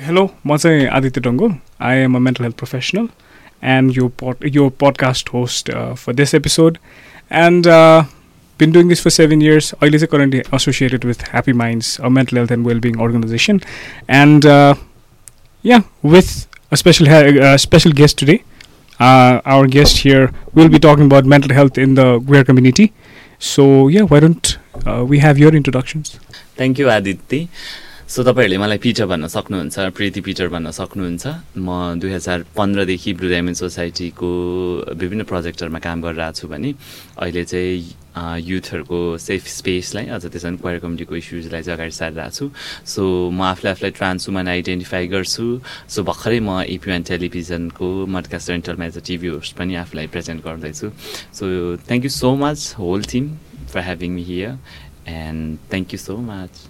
hello, Mase Aditya Dongo. I am a mental health professional and your your podcast host uh, for this episode. And uh, been doing this for seven years. Oil is currently associated with Happy Minds, a mental health and well-being organization. And uh, yeah, with a special uh, special guest today. our guest here will be talking about mental health in the queer community. So yeah, why don't we have your introductions? Thank you, Aditi. So तपाईँहरूले मलाई Peter भन्न सक्नुहुन्छ प्रीति Peter भन्न सक्नुहुन्छ। म दुई हजार पन्ध्रदेखि ब्लु डायमन्ड सोसाइटीको विभिन्न प्रोजेक्टहरूमा काम गरिरहेको छु भने अहिले चाहिँ युथहरूको सेफ स्पेसलाई अझ त्यसमा क्वायर कमिटीको इस्युजलाई चाहिँ अगाडि सारिरहेको छु। सो म आफूलाई आफूलाई ट्रान्स वुमन आइडेन्टिफाई गर्छु। सो भर्खरै म एपिएन टेलिभिजनको मडकास्ट रेन्टलमा एज अ टिभी होस्ट पनि आफूलाई प्रेजेन्ट गर्दैछु। So thank you so much whole team for having me here and thank you so much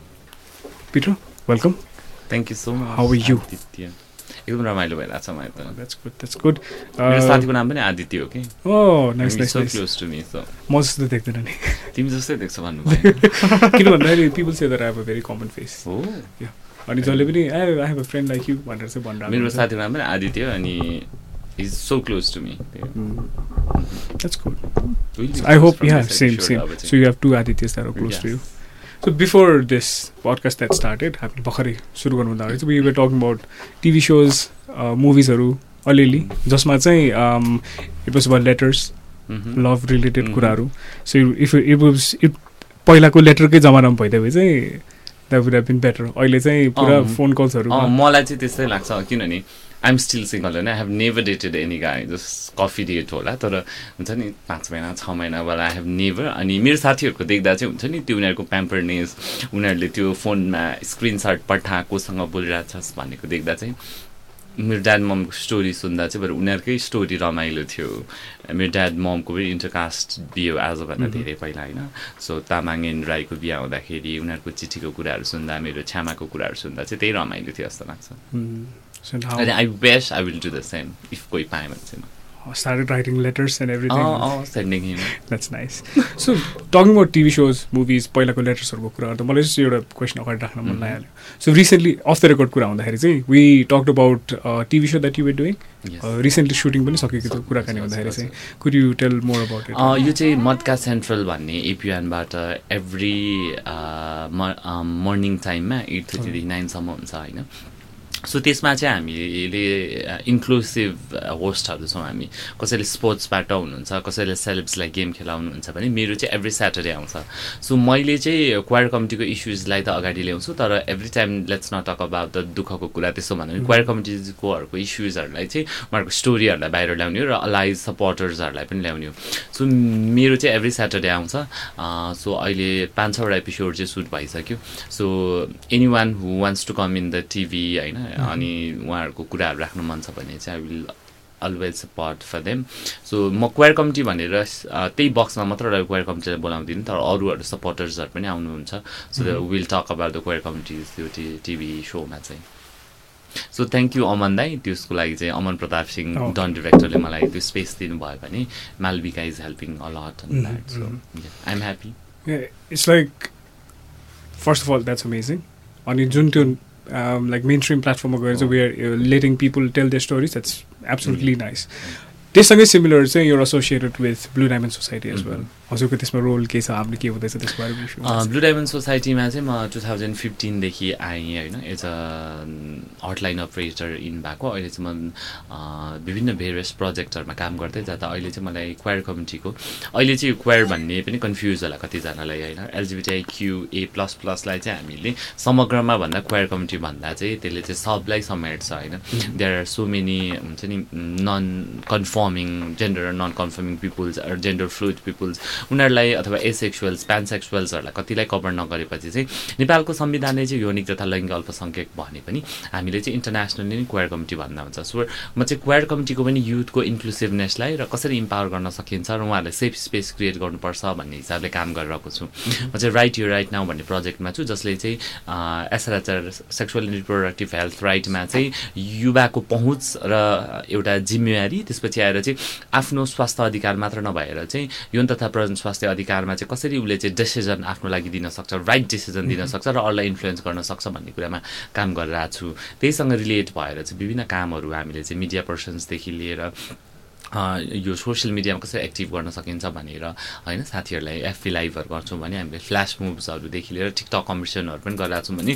Peter? You so much. How are you? Aditya. एकदम रमाइलो भइरहेको छ मैले त। द्याट्स गुड द्याट्स गुड मेरो साथीको नाम पनि आदित्य हो कि? ओ nice nice so close to me so म जस्तो देख्दैन नि। तिमी जस्तै देख्छ भन्नु किन भन्दाखेरि people say that I a very common face हो। अनि जसले पनि I I have a friend like you भनेर चाहिँ भनिरहेको मेरो साथीको नाम पनि आदित्य अनि is so close to me that's good I hope yeah same same so you have to Adityas that are close to you So before this podcast that started, हामी भर्खरै सुरु गर्नुभन्दा अगाडि चाहिँ we were talking about TV shows मुभिजहरू अलिअलि जसमा चाहिँ it was about letters love related कुराहरू. So if it was it पहिलाको लेटरकै जमानामा भइदियो भने चाहिँ that would have been better अहिले चाहिँ पुरा फोन कल्सहरू मलाई चाहिँ त्यस्तै लाग्छ किनभने आइएम स्टिल सिङ्गल होइन I have never dated any guy just coffee date होला तर हुन्छ नि पाँच महिना छ महिनाबाट आई हेभ नेभर अनि मेरो साथीहरूको देख्दा चाहिँ हुन्छ नि त्यो उनीहरूको प्याम्परनेस उनीहरूले त्यो फोनमा स्क्रिनसट पठा कोसँग बोलिरहेछस् भनेको देख्दा चाहिँ मेरो ड्याड ममको स्टोरी सुन्दा चाहिँ बरु उनीहरूकै स्टोरी रमाइलो थियो। मेरो ड्याड ममको पनि इन्टरकास्ट बिहे आजभन्दा धेरै पहिला होइन? सो तामाङ राईको बिहा हुँदाखेरि उनीहरूको चिठीको कुराहरू सुन्दा मेरो छ्यामाको कुराहरू सुन्दा चाहिँ त्यही रमाइलो थियो जस्तो लाग्छ। So how? And I wish I will do the same if koi paए भने started writing letters and everything. Oh, oh sending him. That's nice. so talking about TV shows, movies, पहिलाको लेटर्सहरूको कुराहरू त मलाई चाहिँ एउटा क्वेसन अगाडि राख्न मन लागिहाल्यो so recently off the record कुरा हुँदाखेरि चाहिँ we talk about TV so that you were doing recently shooting पनि सकेको थियो कुराकानी हुँदाखेरि चाहिँ could you tell more about it यो चाहिँ मडका सेन्ट्रल भन्ने एपिएनबाट एभ्री मर्निङ टाइममा एट थर्टीदेखि नाइनसम्म हुन्छ होइन सो त्यसमा चाहिँ हामीले इन्क्लुसिभ होस्टहरू छौँ हामी। कसैले स्पोर्ट्सबाट हुनुहुन्छ कसैले सेलेब्सलाई गेम खेलाउनुहुन्छ भने मेरो चाहिँ एभ्री स्याटरडे आउँछ। सो मैले चाहिँ क्वायर कमिटीको इस्युजलाई त अगाडि ल्याउँछु तर every time let's not talk about the दुःखको कुरा त्यसो भन्दा पनि क्वायर कमिटीकोहरूको इस्युजहरूलाई चाहिँ उनीहरूको स्टोरीहरूलाई बाहिर ल्याउने र अलाइज सपोर्टर्सहरूलाई पनि ल्याउने सो मेरो चाहिँ एभ्री स्याटरडे आउँछ। सो अहिले पाँच छवटा एपिसोड चाहिँ सुट भइसक्यो। So anyone who wants to come in the TV होइन अनि उहाँहरूको कुराहरू राख्नु मन छ भने चाहिँ I will always support for them so म क्वायर कमिटी भनेर त्यही बक्समा मात्र रहेको क्वायर कमिटीलाई बोलाउँदिनँ तर अरूहरू सपोर्टर्सहरू पनि आउनुहुन्छ। So will talk about the queer committee त्यो टिभी सोमा चाहिँ। सो थ्याङ्क यू अमन दाई त्यसको लागि चाहिँ अमन प्रताप सिंह डन डिरेक्टरले मलाई त्यो स्पेस दिनुभयो भने Malavika is helping a lot so am happy it's like first of all that's amazing अनि जुन त्यो लाइक मेन स्ट्रिम प्लेटफर्ममा गएर चाहिँ we're letting people tell the stories that's absolutely nice त्यससँगै similar चाहिँ यो associated with Blue Diamond Society as well हजुरको त्यसमा रोल के छ? हामीले के हुँदैछ त्यसको बारेमा ब्लु डायमन्ड सोसाइटीमा चाहिँ म टु थाउजन्ड फिफ्टिनदेखि आएँ होइन। As a hotline operator in भएको। अहिले चाहिँ म विभिन्न भेरियस प्रोजेक्टहरूमा काम गर्दै जाँदा अहिले चाहिँ मलाई क्वायर कमिटीको अहिले चाहिँ क्वायर भन्ने पनि कन्फ्युज होला कतिजनालाई होइन। एलजिबिटिआई क्यु ए प्लस प्लसलाई चाहिँ हामीले समग्रमा भन्दा क्वायर कमिटी भन्दा चाहिँ त्यसले चाहिँ सबलाई समेट्छ होइन। देयर आर सो मेनी हुन्छ नि non conforming gender non conforming peoples gender fluid peoples उनीहरूलाई अथवा एसेक्सुअल्स प्यानसेक्सुअल्सहरूलाई कतिलाई कभर नगरेपछि चाहिँ नेपालको संविधानले चाहिँ यौनिक तथा लैङ्गिक अल्पसङ्ख्यक भने पनि हामीले चाहिँ इन्टरनेसनली नै क्वायर कमिटी भन्दा हुन्छ। सो म चाहिँ क्वायर कमिटीको पनि युथको इन्क्लुसिभनेसलाई र कसरी इम्पावर गर्न सकिन्छ र उहाँहरूलाई सेफ स्पेस क्रिएट गर्नुपर्छ भन्ने हिसाबले काम गरिरहेको छु। म चाहिँ राइट यु राइट नाउ भन्ने प्रोजेक्टमा छु जसले चाहिँ एसआरएचआर सेक्सुअल रिप्रोडक्टिभ हेल्थ राइटमा चाहिँ युवाको पहुँच र एउटा जिम्मेवारी त्यसपछि आएर चाहिँ आफ्नो स्वास्थ्य अधिकार मात्र नभएर चाहिँ यौन तथा स्वास्थ्य अधिकारमा चाहिँ कसरी उसले चाहिँ डिसिजन आफ्नो लागि दिन सक्छ राइट डिसिजन दिन सक्छ र अरूलाई इन्फ्लुएन्स गर्न सक्छ भन्ने कुरामा काम गरिरहेको छु। त्यहीसँग रिलेट भएर चाहिँ विभिन्न कामहरू हामीले चाहिँ मिडिया पर्सन्सदेखि लिएर यो सोसियल मिडियामा कसरी एक्टिभ गर्न सकिन्छ भनेर होइन साथीहरूलाई एफपी लाइभहरू गर्छौँ भने हामीले फ्ल्यास मुभ्सहरूदेखि लिएर टिकटक कम्पिटिसनहरू पनि गरिरहेको छौँ भने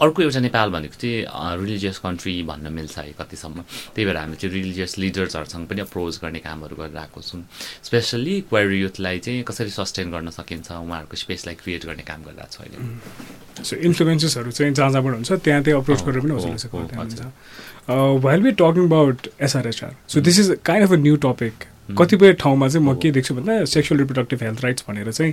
अर्को एउटा नेपाल भनेको चाहिँ रिलिजियस कन्ट्री भन्न मिल्छ है कतिसम्म। त्यही भएर हामी चाहिँ रिलिजियस लिडर्सहरूसँग पनि अप्रोच गर्ने कामहरू गरिरहेको छौँ। स्पेसल्ली क्वेर युथलाई चाहिँ कसरी सस्टेन गर्न सकिन्छ उहाँहरूको स्पेसलाई क्रिएट गर्ने काम गरिरहेको छ अहिले। सो इन्फ्लुएन्सेसहरू चाहिँ जहाँ जहाँबाट हुन्छ त्यहाँ त्यहाँ अप्रोच गरेर पनि हजुरले while be talking about SRHR so this is kind of a new topic कतिपय ठाउँमा चाहिँ म के देख्छु भन्दा सेक्सुअल रिप्रोडक्टिभ हेल्थ राइट्स भनेर चाहिँ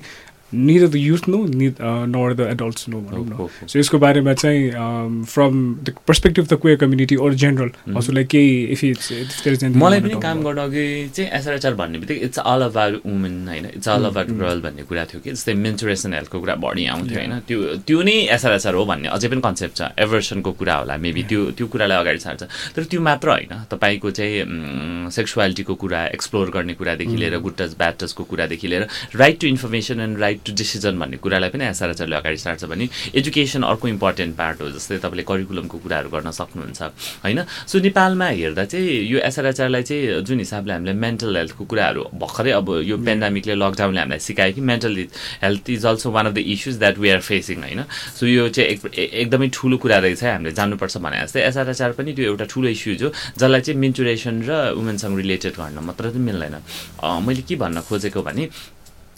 निदर द युथ नो नि नर द एडल्ट्स नो भनौँ न सो यसको बारेमा चाहिँ from the perspective the queer community or general हजुरलाई केही इफ इट्स मलाई पनि काम गर्न अघि चाहिँ एसआरएचआर भन्ने बित्तिकै इट्स अल अबाउट वुमेन होइन? इट्स अल अबाउट गर्ल भन्ने कुरा थियो कि? जस्तै मेन्चुरेसन हेल्थको कुरा बढी आउँथ्यो होइन? त्यो त्यो नै एसआरएचआर हो भन्ने अझै पनि कन्सेप्ट छ। एभर्सनको कुरा होला मेबी त्यो त्यो कुरालाई अगाडि सार्छ। तर त्यो मात्र होइन। तपाईँको चाहिँ सेक्सुअलिटीको कुरा एक्सप्लोर गर्ने कुरादेखि लिएर टच ब्याड टचको कुरादेखि लिएर right to information and right to decision भन्ने कुरालाई पनि एसआरएचआरले अगाडि सार्छ भने एजुकेसन अर्को इम्पोर्टेन्ट पार्ट हो जस्तै तपाईँले करिकुलमको कुराहरू गर्न सक्नुहुन्छ होइन? सो नेपालमा हेर्दा चाहिँ यो एसआरएचआरलाई चाहिँ जुन हिसाबले हामीले मेन्टल हेल्थको कुराहरू भर्खरै अब यो पेन्डामिकले लकडाउनले हामीलाई सिकायो कि mental health is also one of the issues that we are facing होइन? सो यो चाहिँ एकदमै ठुलो कुरा रहेछ हामीले जान्नुपर्छ भने जस्तै एसआरएचआर पनि त्यो एउटा ठुलो इस्युज हो जसलाई चाहिँ मेन्चुरेसन र वुमेनसँग रिलेटेड गर्न मात्र चाहिँ मिल्दैन। मैले के भन्न खोजेको भने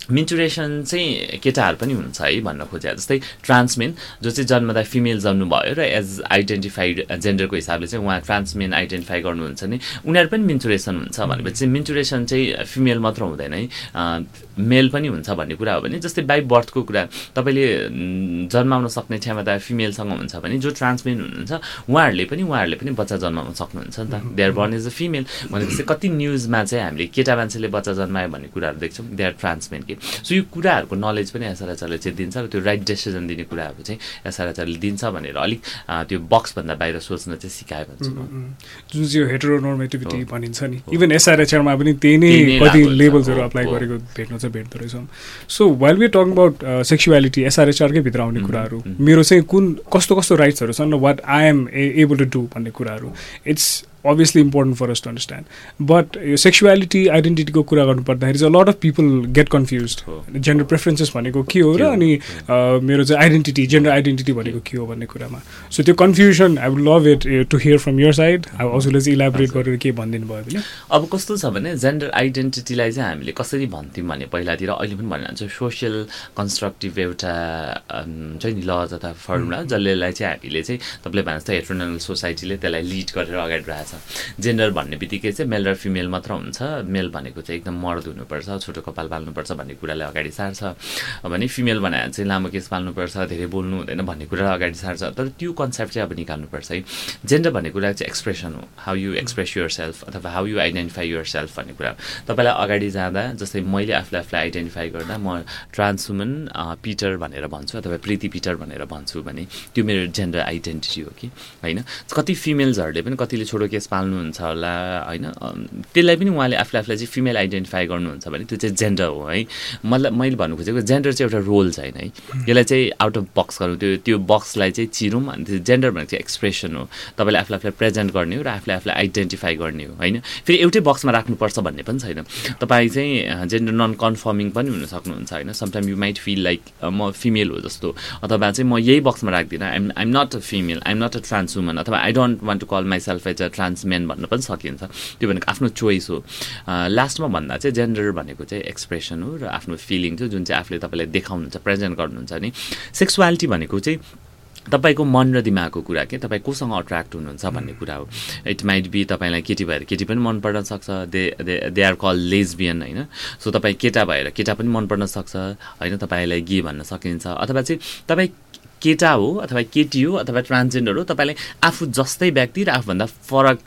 मिन्चुरेसन चाहिँ केटाहरू पनि हुन्छ है भन्न खोजे जस्तै ट्रान्समेन जो चाहिँ जन्मदा फिमेल जन्नुभयो र एज आइडेन्टिफाइड जेन्डरको हिसाबले चाहिँ उहाँ ट्रान्समेन आइडेन्टिफाई गर्नुहुन्छ नि। उनीहरू पनि मिन्चुरेसन हुन्छ भनेपछि मिन्चुरेसन चाहिँ फिमेल मात्र हुँदैन है। मेल पनि हुन्छ भन्ने कुरा हो भने जस्तै बाई बर्थको कुरा तपाईँले जन्माउन सक्ने क्षमता फिमेलसँग हुन्छ भने जो ट्रान्समेन हुनुहुन्छ उहाँहरूले पनि उहाँहरूले पनि बच्चा जन्माउन सक्नुहुन्छ नि त। They are born is a female भनेपछि कति न्युजमा चाहिँ हामीले केटा मान्छेले बच्चा जन्मायो भन्ने कुराहरू देख्छौँ। दे आर ट्रान्समेन कि। सो यो कुराहरूको नलेज पनि एसआरएचआरले चाहिँ दिन्छ र त्यो राइट डेसिजन दिने कुराहरू चाहिँ एसआरएचआरले दिन्छ भनेर अलिक त्यो बक्सभन्दा बाहिर सोच्न चाहिँ सिकायो भन्छु जुन चाहिँ हेट्रोनोर्मेटिभिटी भनिन्छ नि इभन एसआरएचआरमा पनि त्यही नै कति लेभल्सहरू अप्लाई गरेको भेट्नु चाहिँ भेट्दो रहेछौँ। So while we talk about sexuality एसआरएचआरकै भित्र आउने कुराहरू मेरो चाहिँ कुन कस्तो कस्तो राइट्सहरू छन् what I am able to do भन्ने कुराहरू it's obviously important for us to understand but यो सेक्सुअलिटी आइडेन्टिटीको कुरा गर्नु पर्दाखेरि चाहिँ lot of people get confuse gender preferences भनेको के हो र अनि मेरो चाहिँ आइडेन्टिटी जेन्डर आइडेन्टिटी भनेको के हो भन्ने कुरामा. सो त्यो confusion I would love it to hear from your side अब हजुरले चाहिँ इलाबोरेट गरेर के भनिदिनु भयो भने। अब कस्तो छ भने जेन्डर आइडेन्टिटीलाई चाहिँ हामीले कसरी भन्थ्यौँ भने पहिलातिर अहिले पनि भनिरहन्छ सोसियल कन्स्ट्रक्टिभ एउटा चाहिँ नि ल तथा फर्मुला जसले चाहिँ हामीले चाहिँ तपाईँले भने जस्तो हेट्रोनल सोसाइटीले त्यसलाई लिड गरेर अगाडि राखेको छ जेन्डर भन्ने बित्तिकै चाहिँ मेल र फिमेल मात्र हुन्छ। मेल भनेको चाहिँ एकदम मर्द हुनुपर्छ छोटो कपाल पाल्नुपर्छ भन्ने कुरालाई अगाडि सार्छ। भने फिमेल भने चाहिँ लामो केस पाल्नुपर्छ धेरै बोल्नु हुँदैन भन्ने कुरा अगाडि सार्छ। तर त्यो कन्सेप्ट चाहिँ अब निकाल्नुपर्छ है। जेन्डर भन्ने कुरा चाहिँ एक्सप्रेसन हो। How you express your self अथवा how you identify your self भन्ने कुरा। तपाईँलाई अगाडि जाँदा जस्तै मैले आफूलाई आफूलाई आइडेन्टिफाई गर्दा म ट्रान्स वुमन पिटर भनेर भन्छु अथवा प्रीति पिटर भनेर भन्छु भने त्यो मेरो जेन्डर आइडेन्टिटी हो कि? होइन? कति फिमेल्सहरूले पनि कतिले छोटो केस पाल्नुहुन्छ होला होइन? त्यसलाई पनि उहाँले आफूले आफूलाई चाहिँ फिमेल आइडेन्टिफाई गर्नुहुन्छ भने त्यो चाहिँ जेन्डर हो है? मतलब मैले भन्नु खोजेको जेन्डर चाहिँ एउटा रोल छैन है? यसलाई चाहिँ आउट अफ बक्स गरौँ। त्यो त्यो बक्सलाई चाहिँ चिरौँ अनि त्यो जेन्डर भनेको चाहिँ एक्सप्रेसन हो। तपाईँले आफूलाई आफूलाई प्रेजेन्ट गर्ने हो र आफूले आफूलाई आइडेन्टिफाई गर्ने हो होइन? फेरि एउटै बक्समा राख्नुपर्छ भन्ने पनि छैन। तपाईँ चाहिँ जेन्डर नन कन्फर्मिङ पनि हुन सक्नुहुन्छ होइन? Sometime you might feel like म फिमेल हो जस्तो। अथवा चाहिँ म यही बक्समा राख्दिनँ। I'm I'm not a female I'm not a trans woman अथवा I don't want to call myself as a trans trans men भन्न पनि सकिन्छ। त्यो भनेको आफ्नो चोइस हो। लास्टमा भन्दा चाहिँ जेन्डर भनेको चाहिँ एक्सप्रेसन हो र आफ्नो फिलिङ थियो जुन चाहिँ आफूले तपाईँलाई देखाउनुहुन्छ प्रेजेन्ट गर्नुहुन्छ नि। सेक्सुअलिटी भनेको चाहिँ तपाईँको मन र दिमागको कुरा के? तपाईँ कोसँग अट्र्याक्ट हुनुहुन्छ भन्ने कुरा हो। इट माइट बी तपाईँलाई केटी भएर केटी पनि मन पर्न सक्छ। They they they are call lesbian होइन? सो तपाईँ केटा भएर केटा पनि मन पर्न सक्छ। होइन? तपाईँलाई गे भन्न सकिन्छ। अथवा चाहिँ तपाईँ केटा हो अथवा केटी हो अथवा ट्रान्सजेन्डर हो तपाईँलाई आफू जस्तै व्यक्ति र आफूभन्दा फरक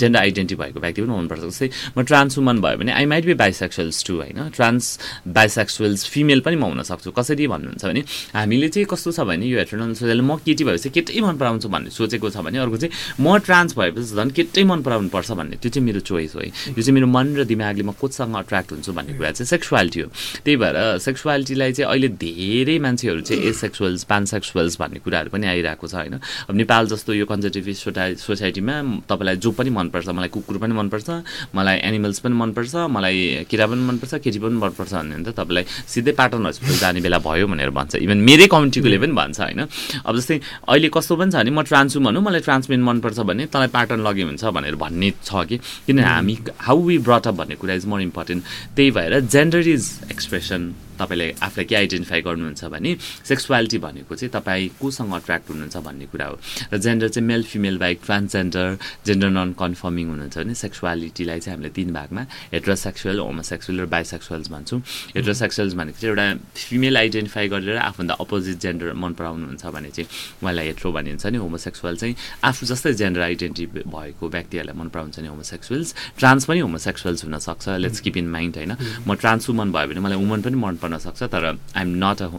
जेन्डर आइडेन्टिटी भएको व्यक्ति पनि हुनुपर्छ। जस्तै म ट्रान्स वुमन भयो भने I might be bisexuals too होइन? ट्रान्स बाइसेक्सुअल्स फिमेल पनि म हुन सक्छु कसरी भन्नुहुन्छ भने हामीले चाहिँ कस्तो छ भने यो हेट्रोनल सोसाइटीले म केटी भएपछि केटै मन पराउँछु भन्ने सोचेको छ भने अर्को चाहिँ म ट्रान्स भएपछि झन् केटै मन पराउनु पर्छ भन्ने त्यो चाहिँ मेरो चोइस हो है। यो चाहिँ मेरो मन र दिमागले म कोसँग अट्र्याक्ट हुन्छु भन्ने कुरा चाहिँ सेक्सुअलिटी हो। त्यही भएर सेक्सुअलिटीलाई चाहिँ अहिले धेरै मान्छेहरू चाहिँ ए सेक्सुअल्स होमोसेक्सुअल्स भन्ने कुराहरू पनि आइरहेको छ होइन? अब नेपाल जस्तो यो कन्जर्भेटिभ सोटा सोसाइटीमा तपाईँलाई जो पनि मनपर्छ मलाई कुकुर पनि मनपर्छ मलाई एनिमल्स पनि मनपर्छ मलाई किरा पनि मनपर्छ केटी पनि मनपर्छ भन्यो भने त तपाईँलाई सिधै पाटन हस्पिटल जाने बेला भयो भनेर भन्छ। इभन मेरै कम्युनिटीकोले पनि भन्छ होइन? अब जस्तै अहिले कस्तो पनि छ भने म ट्रान्सु भनौँ मलाई ट्रान्समेन मनपर्छ भने तँलाई पाटन लगे हुन्छ भनेर भन्ने छ कि? किन हामी हाउ वी ब्रट अप भन्ने कुरा इज मोर इम्पोर्टेन्ट त्यही भएर जेन्डर इज एक्सप्रेसन तपाईँले आफूलाई के आइडेन्टिफाई गर्नुहुन्छ भने सेक्सुवालिटी भनेको चाहिँ तपाईँ कोसँग अट्र्याक्ट हुनुहुन्छ भन्ने कुरा हो। र जेन्डर चाहिँ मेल फिमेल बाइक ट्रान्सजेन्डर जेन्डर नन कन्फर्मिङ हुनुहुन्छ भने सेक्सुवालिटीलाई चाहिँ हामीले तिन भागमा हेट्रोसेक्सुअल होमोसेक्सुअल र बाइसेक्सुअल्स भन्छौँ। हेट्रोसेक्सुअल्स भनेको चाहिँ एउटा फिमेल आइडेन्टिफाई गरेर आफूभन्दा अपोजिट जेन्डर मन पराउनुहुन्छ भने चाहिँ उहाँलाई हेट्रो भनिन्छ नि। होमोसेक्सुअल चाहिँ आफू जस्तै जेन्डर आइडेन्टिटी भएको व्यक्तिहरूलाई मन पराउँछ नि होमोसेक्सुअल्स ट्रान्स पनि होमोसेक्सुअल्स हुनसक्छ। लेट्स किप इन माइन्ड होइन। म ट्रान्स वुमन भयो भने मलाई वुमन पनि मन पर्न सक्छ तर I'm not a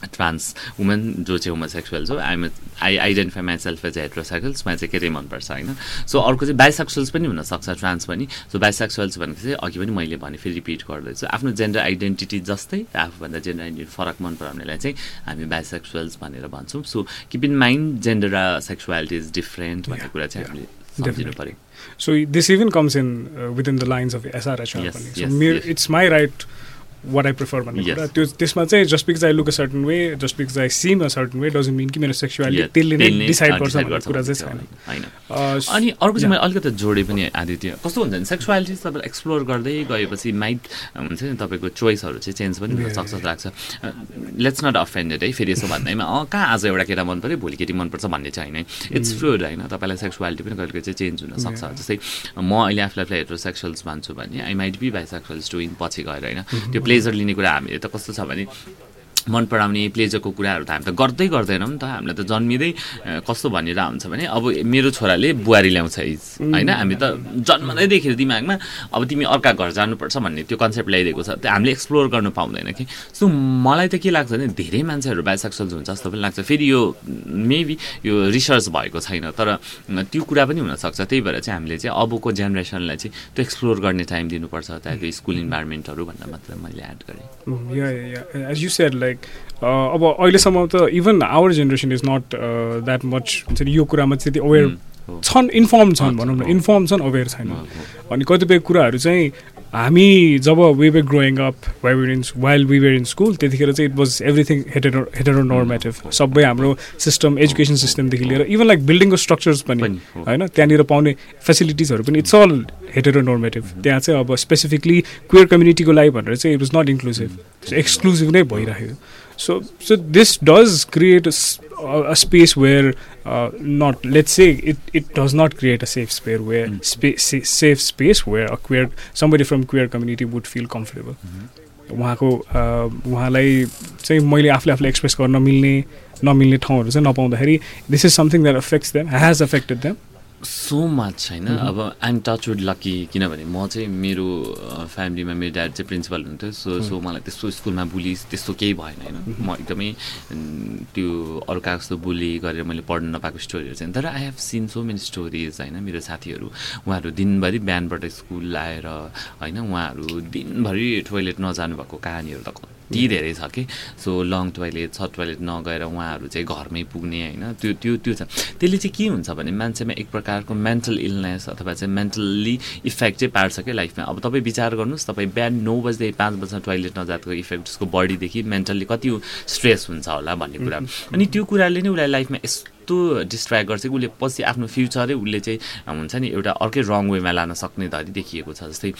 trans women जो चाहिँ होमोसेक्सुअल छ I'm I identify myself as heterosexuals मलाई चाहिँ के चाहिँ मनपर्छ होइन? सो अर्को चाहिँ बाइसेक्सुअल्स पनि हुनसक्छ ट्रान्स पनि। सो बाइसेक्सुअल्स भनेको चाहिँ अघि पनि मैले भने फेरि रिपिट गर्दैछु। आफ्नो जेन्डर आइडेन्टिटी जस्तै आफूभन्दा जेन्डर आइडेन्टिटी फरक मन पराउनेलाई चाहिँ हामी बाइसेक्सुअल्स भनेर भन्छौँ। So keep in mind gender र सेक्सुअलिटी इज डिफ्रेन्ट भन्ने कुरा चाहिँ हामीले सम्झिनु पऱ्यो So this even comes in uh, within the lines of SRHR. Yes, so yes, mere, yes. it's my right what I prefer भन्ने. कुरा। त्यो त्यसमा चाहिँ just because I look a certain way just because I seem a certain way doesn't mean कि मेरो sexuality त्यसले नै decide गर्छ भन्ने कुरा चाहिँ छैन। अनि अर्को चाहिँ. मैले अलिकति जोडेँ पनि आदित्य कस्तो हुन्छ भने सेक्सुअलिटी तपाईँले एक्सप्लोर गर्दै गएपछि माइट हुन्छ नि तपाईँको चोइसहरू चाहिँ चेन्ज पनि जस्तो लाग्छ। लेट्स नट अफेन्डेड है फेरि यसो भन्दैमा अँ कहाँ आज एउटा केटा मन पऱ्यो भोलि केटी मनपर्छ भन्ने चाहिँ होइन। इट्स फ्लुइड होइन। तपाईँलाई सेक्सुअलिटी पनि कहिले चाहिँ चेन्ज हुनसक्छ. जस्तै म अहिले आफूलाई आफूलाई हेट्रोसेक्सुअल्स भन्छु भने I might be bisexuals too in पछि गएर होइन। त्यो प्लेजर लिने कुरा हामीले त कस्तो छ भने मन पराउने प्लेजरको कुराहरू त हामी त गर्दै गर्दैनौँ नि त। हामीलाई त जन्मिँदै कस्तो भनेर हुन्छ भने अब मेरो छोराले बुहारी ल्याउँछ इज होइन हामी त जन्मदैदेखि दिमागमा अब तिमी अर्का घर जानुपर्छ भन्ने त्यो कन्सेप्ट ल्याइदिएको छ। त्यो हामीले एक्सप्लोर गर्नु पाउँदैन कि। सो मलाई त के लाग्छ भने धेरै मान्छेहरू बाइसेक्सुअल्स हुन्छ जस्तो पनि लाग्छ। फेरि यो मेबी यो रिसर्च भएको छैन तर त्यो कुरा पनि हुनसक्छ। त्यही भएर चाहिँ हामीले चाहिँ अबको जेनेरेसनलाई चाहिँ त्यो एक्सप्लोर गर्ने टाइम दिनुपर्छ त्यहाँको स्कुल इन्भाइरोमेन्टहरू भनेर मात्र मैले एड गरेँ। Like uh, अब अहिलेसम्म त even our generation is not that much हुन्छ नि यो कुरामा चाहिँ त्यति अवेर हो। छन् इन्फर्म छन् भनौँ न। इन्फर्म छन् अवेर छैन। अनि कतिपय कुराहरू चाहिँ हामी जब we we growing up in while we were in school त्यतिखेर चाहिँ it was everything hetero heteronormative सबै हाम्रो सिस्टम एजुकेसन सिस्टमदेखि लिएर इभन लाइक बिल्डिङको स्ट्रक्चर्स पनि। होइन? त्यहाँनिर पाउने फेसिलिटिजहरू पनि इट्स अल हेटेरो नर्मेटिभ त्यहाँ चाहिँ अब स्पेसिफिकली क्वेयर कम्युनिटीको लागि भनेर चाहिँ it was not inclusive exclusive नै भइरहेको so so this does create a space where uh, not let's say it, it does not create a safe space where Mm. sa- safe space where a queer somebody from queer community would feel comfortable Mhm. उहाँको uh, उहाँलाई चाहिँ मैले आफूले आफूले express गर्न मिल्ने नमिल्ने ठाउँहरू चाहिँ नपाउँदाखेरि this is something that affects them has affected them so much होइन? Mhm. अब आइएम टच वुड लकी किनभने म चाहिँ मेरो फ्यामिलीमा मेरो ड्याड चाहिँ प्रिन्सिपल हुन्थ्यो सो सो मलाई त्यस्तो स्कुलमा बुली त्यस्तो केही भएन होइन? म एकदमै त्यो अर्का जस्तो बुली गरेर मैले पढ्न नपाएको स्टोरीहरू चाहिँ। तर I have seen so many stories होइन? मेरो साथीहरू उहाँहरू दिनभरि बिहानबाट स्कुल आएर होइन? उहाँहरू दिनभरि टोइलेट नजानु भएको कहानीहरू त कति धेरै छ कि? So long toilet short toilet नगएर उहाँहरू चाहिँ घरमै पुग्ने होइन त्यो त्यो त्यो छ। त्यसले चाहिँ के हुन्छ भने मान्छेमा एक प्रकारको मेन्टल इलनेस अथवा चाहिँ मेन्टल्ली इफेक्ट चाहिँ पार्छ क्या लाइफमा। अब तपाईँ विचार गर्नुहोस् तपाईँ बिहान नौ बजीदेखि पाँच बजीमा टोइलेट नजाएको इफेक्ट उसको बडीदेखि मेन्टल्ली कति स्ट्रेस हुन्छ होला भन्ने कुरा। अनि त्यो कुराले नै उसलाई लाइफमा यस्तो डिस्ट्र्याक्ट गर्छ कि उसले पछि आफ्नो फ्युचरै उसले चाहिँ हुन्छ नि एउटा अर्कै रङ वेमा लान सक्ने धरि देखिएको छ जस्तै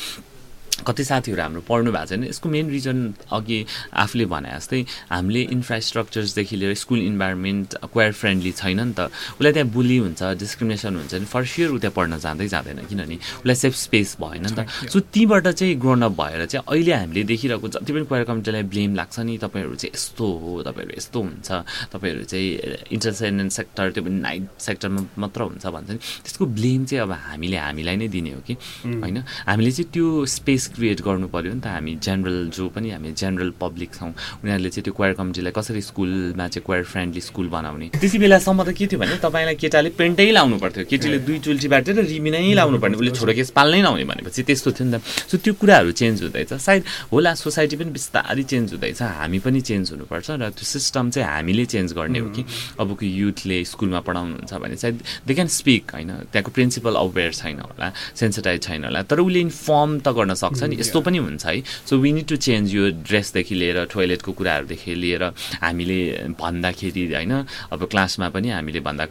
कति साथीहरू हाम्रो पढ्नु भएको छैन। यसको मेन रिजन अघि आफूले भने जस्तै हामीले इन्फ्रास्ट्रक्चर्सदेखि लिएर स्कुल इन्भाइरोमेन्ट क्वेयर फ्रेन्डली छैन नि त। उसलाई त्यहाँ बुली हुन्छ डिस्क्रिमिनेसन हुन्छ नि फर स्योर ऊ त्यहाँ पढ्न जाँदै जाँदैन किनभने उसलाई सेफ स्पेस भएन नि त। सो तीबाट चाहिँ ग्रोन अप भएर चाहिँ अहिले हामीले देखिरहेको जति पनि क्वेयर कम्युनिटीलाई ब्लेम लाग्छ नि तपाईँहरू चाहिँ यस्तो हो तपाईँहरू यस्तो हुन्छ तपाईँहरू चाहिँ इन्टरटेनमेन्ट सेक्टर त्यो पनि नाइट सेक्टरमा मात्र हुन्छ भन्छ नि। त्यसको ब्लेम चाहिँ अब हामीले हामीलाई नै दिने हो कि? होइन? हामीले चाहिँ त्यो स्पेस क्रिएट गर्नु पऱ्यो नि त हामी जेनरल जो पनि हामी जेनरल पब्लिक छौँ उनीहरूले चाहिँ त्यो क्वायर कमिटीलाई कसरी स्कुलमा चाहिँ क्वायर फ्रेन्डली स्कुल बनाउने? त्यति बेलासम्म त के थियो भने तपाईँलाई केटाले पेन्टै लाउनु पर्थ्यो। केटीले दुई चुल्टी बाटेर रिमी नै लाउनु पर्ने उसले छोरो केस पाल्नै लाउने भनेपछि त्यस्तो थियो नि त। सो त्यो कुराहरू चेन्ज हुँदैछ। सायद होला सोसाइटी पनि बिस्तारै चेन्ज हुँदैछ। हामी पनि चेन्ज हुनुपर्छ र त्यो सिस्टम चाहिँ हामीले चेन्ज गर्ने हो कि। अबको युथले स्कुलमा पढाउनुहुन्छ भने सायद दे क्यान स्पिक होइन। त्यहाँको प्रिन्सिपल अवेर छैन होला सेन्सिटाइज छैन होला। तर उसले इन्फर्म त गर्न सक्छ। नि? यस्तो पनि हुन्छ है। So we need to change यो ड्रेसदेखि लिएर टोइलेटको कुराहरूदेखि लिएर हामीले भन्दाखेरि होइन अब क्लासमा पनि हामीले भन्दा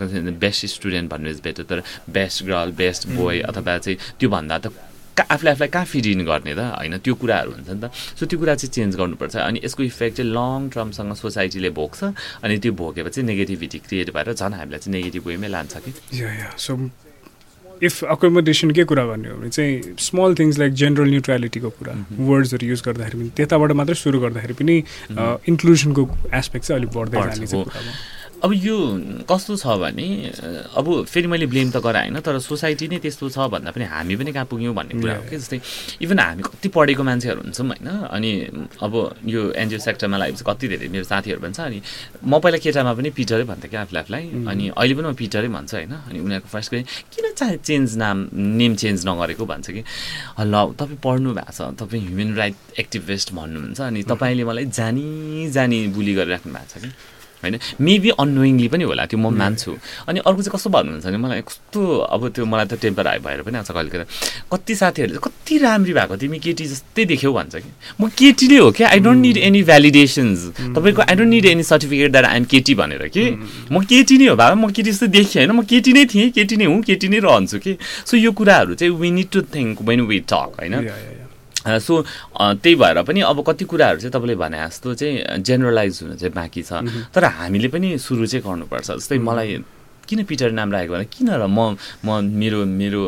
बेस्ट स्टुडेन्ट भन्नु इज बेटर तर बेस्ट गर्ल बेस्ट बोय अथवा चाहिँ त्यो भन्दा त आफूले आफूलाई कहाँ फिट इन गर्ने त होइन त्यो कुराहरू हुन्छ नि त। सो त्यो कुरा चाहिँ चेन्ज गर्नुपर्छ अनि यसको इफेक्ट चाहिँ लङ टर्मसँग सोसाइटीले भोग्छ अनि त्यो भोगेपछि नेगेटिभिटी क्रिएट भएर झन् हामीलाई चाहिँ नेगेटिभ वेमै लान्छ कि? सो इफ अकोमोडेसन के कुरा गर्ने हो भने चाहिँ स्मल थिङ्स लाइक जेनरल न्युट्रालिटीको कुरा वर्ड्सहरू युज गर्दाखेरि पनि त्यताबाट मात्रै सुरु गर्दाखेरि पनि इन्क्लुजनको एस्पेक्ट चाहिँ अलिक बढ्दै जाने अब यो कस्तो छ भने अब फेरि मैले ब्लेम त गराएँ होइन तर सोसाइटी नै त्यस्तो छ भन्दा पनि हामी पनि कहाँ पुग्यौँ भन्ने कुरा हो कि? जस्तै इभन हामी कति पढेको मान्छेहरू हुन्छौँ होइन अनि अब यो एनजिओ सेक्टरमा लागेपछि कति धेरै मेरो साथीहरू भन्छ अनि म पहिला केटामा पनि पिटरै भन्थेँ क्या आफूले आफूलाई अनि अहिले पनि म पिटरै भन्छु होइन अनि उनीहरूको फर्स्ट किन चाहे चेन्ज नाम नेम चेन्ज नगरेको भन्छ कि? ल तपाईँ पढ्नु भएको छ तपाईँ ह्युमन राइट एक्टिभिस्ट भन्नुहुन्छ अनि तपाईँले मलाई जानी जानी बुली गरिराख्नु भएको छ कि? होइन? मेबी अनोइङली पनि होला त्यो म मान्छु। अनि अर्को चाहिँ कस्तो भन्नुहुन्छ भने मलाई कस्तो अब त्यो मलाई त टेम्पर हाई भएर पनि आउँछ कहिले कति साथीहरूले कति राम्री भएको तिमी केटी जस्तै देख्यौ भन्छ कि। म केटी नै हो क्या I don't need any validations तपाईँको I don't need any certificate that I'm केटी भनेर कि। म केटी नै हो बाबा म केटी जस्तै देखेँ होइन म केटी नै थिएँ केटी नै हुँ केटी नै रहन्छु कि। सो यो कुराहरू चाहिँ we need to think when we talk होइन? सो त्यही भएर पनि अब कति कुराहरू चाहिँ तपाईँले भने जस्तो चाहिँ जेनरलाइज हुनु चाहिँ बाँकी छ। तर हामीले पनि सुरु चाहिँ गर्नुपर्छ जस्तै मलाई किन पिटर नाम राखेको भन्दा किन र म म मेरो मेरो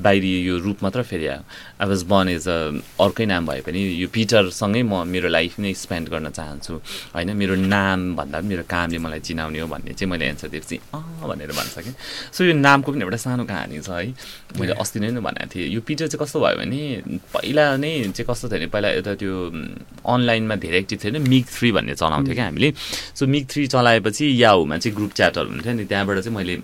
बाहिरी यो रूप मात्र फेरि I was born as a अर्कै नाम भए पनि यो पिटरसँगै म मेरो लाइफ नै स्पेन्ड गर्न चाहन्छु। होइन मेरो नाम भन्दा मेरो कामले मलाई चिनाउने हो भन्ने चाहिँ मैले एन्सर दिएपछि अँ भनेर भन्छ कि सो यो नामको पनि एउटा सानो कहानी छ है। मैले अस्ति नै भनेको थिएँ। यो पिटर चाहिँ कस्तो भयो भने पहिला नै चाहिँ कस्तो थियो भने पहिला यता त्यो अनलाइनमा धेरै एक्टिभ थियो नि मिग थ्री भन्ने चलाउँथ्यो क्या हामीले। सो मिग थ्री चलाएपछि याहुमा चाहिँ ग्रुप च्याटहरू हुन्थ्यो नि। त्यहाँबाट चाहिँ मैले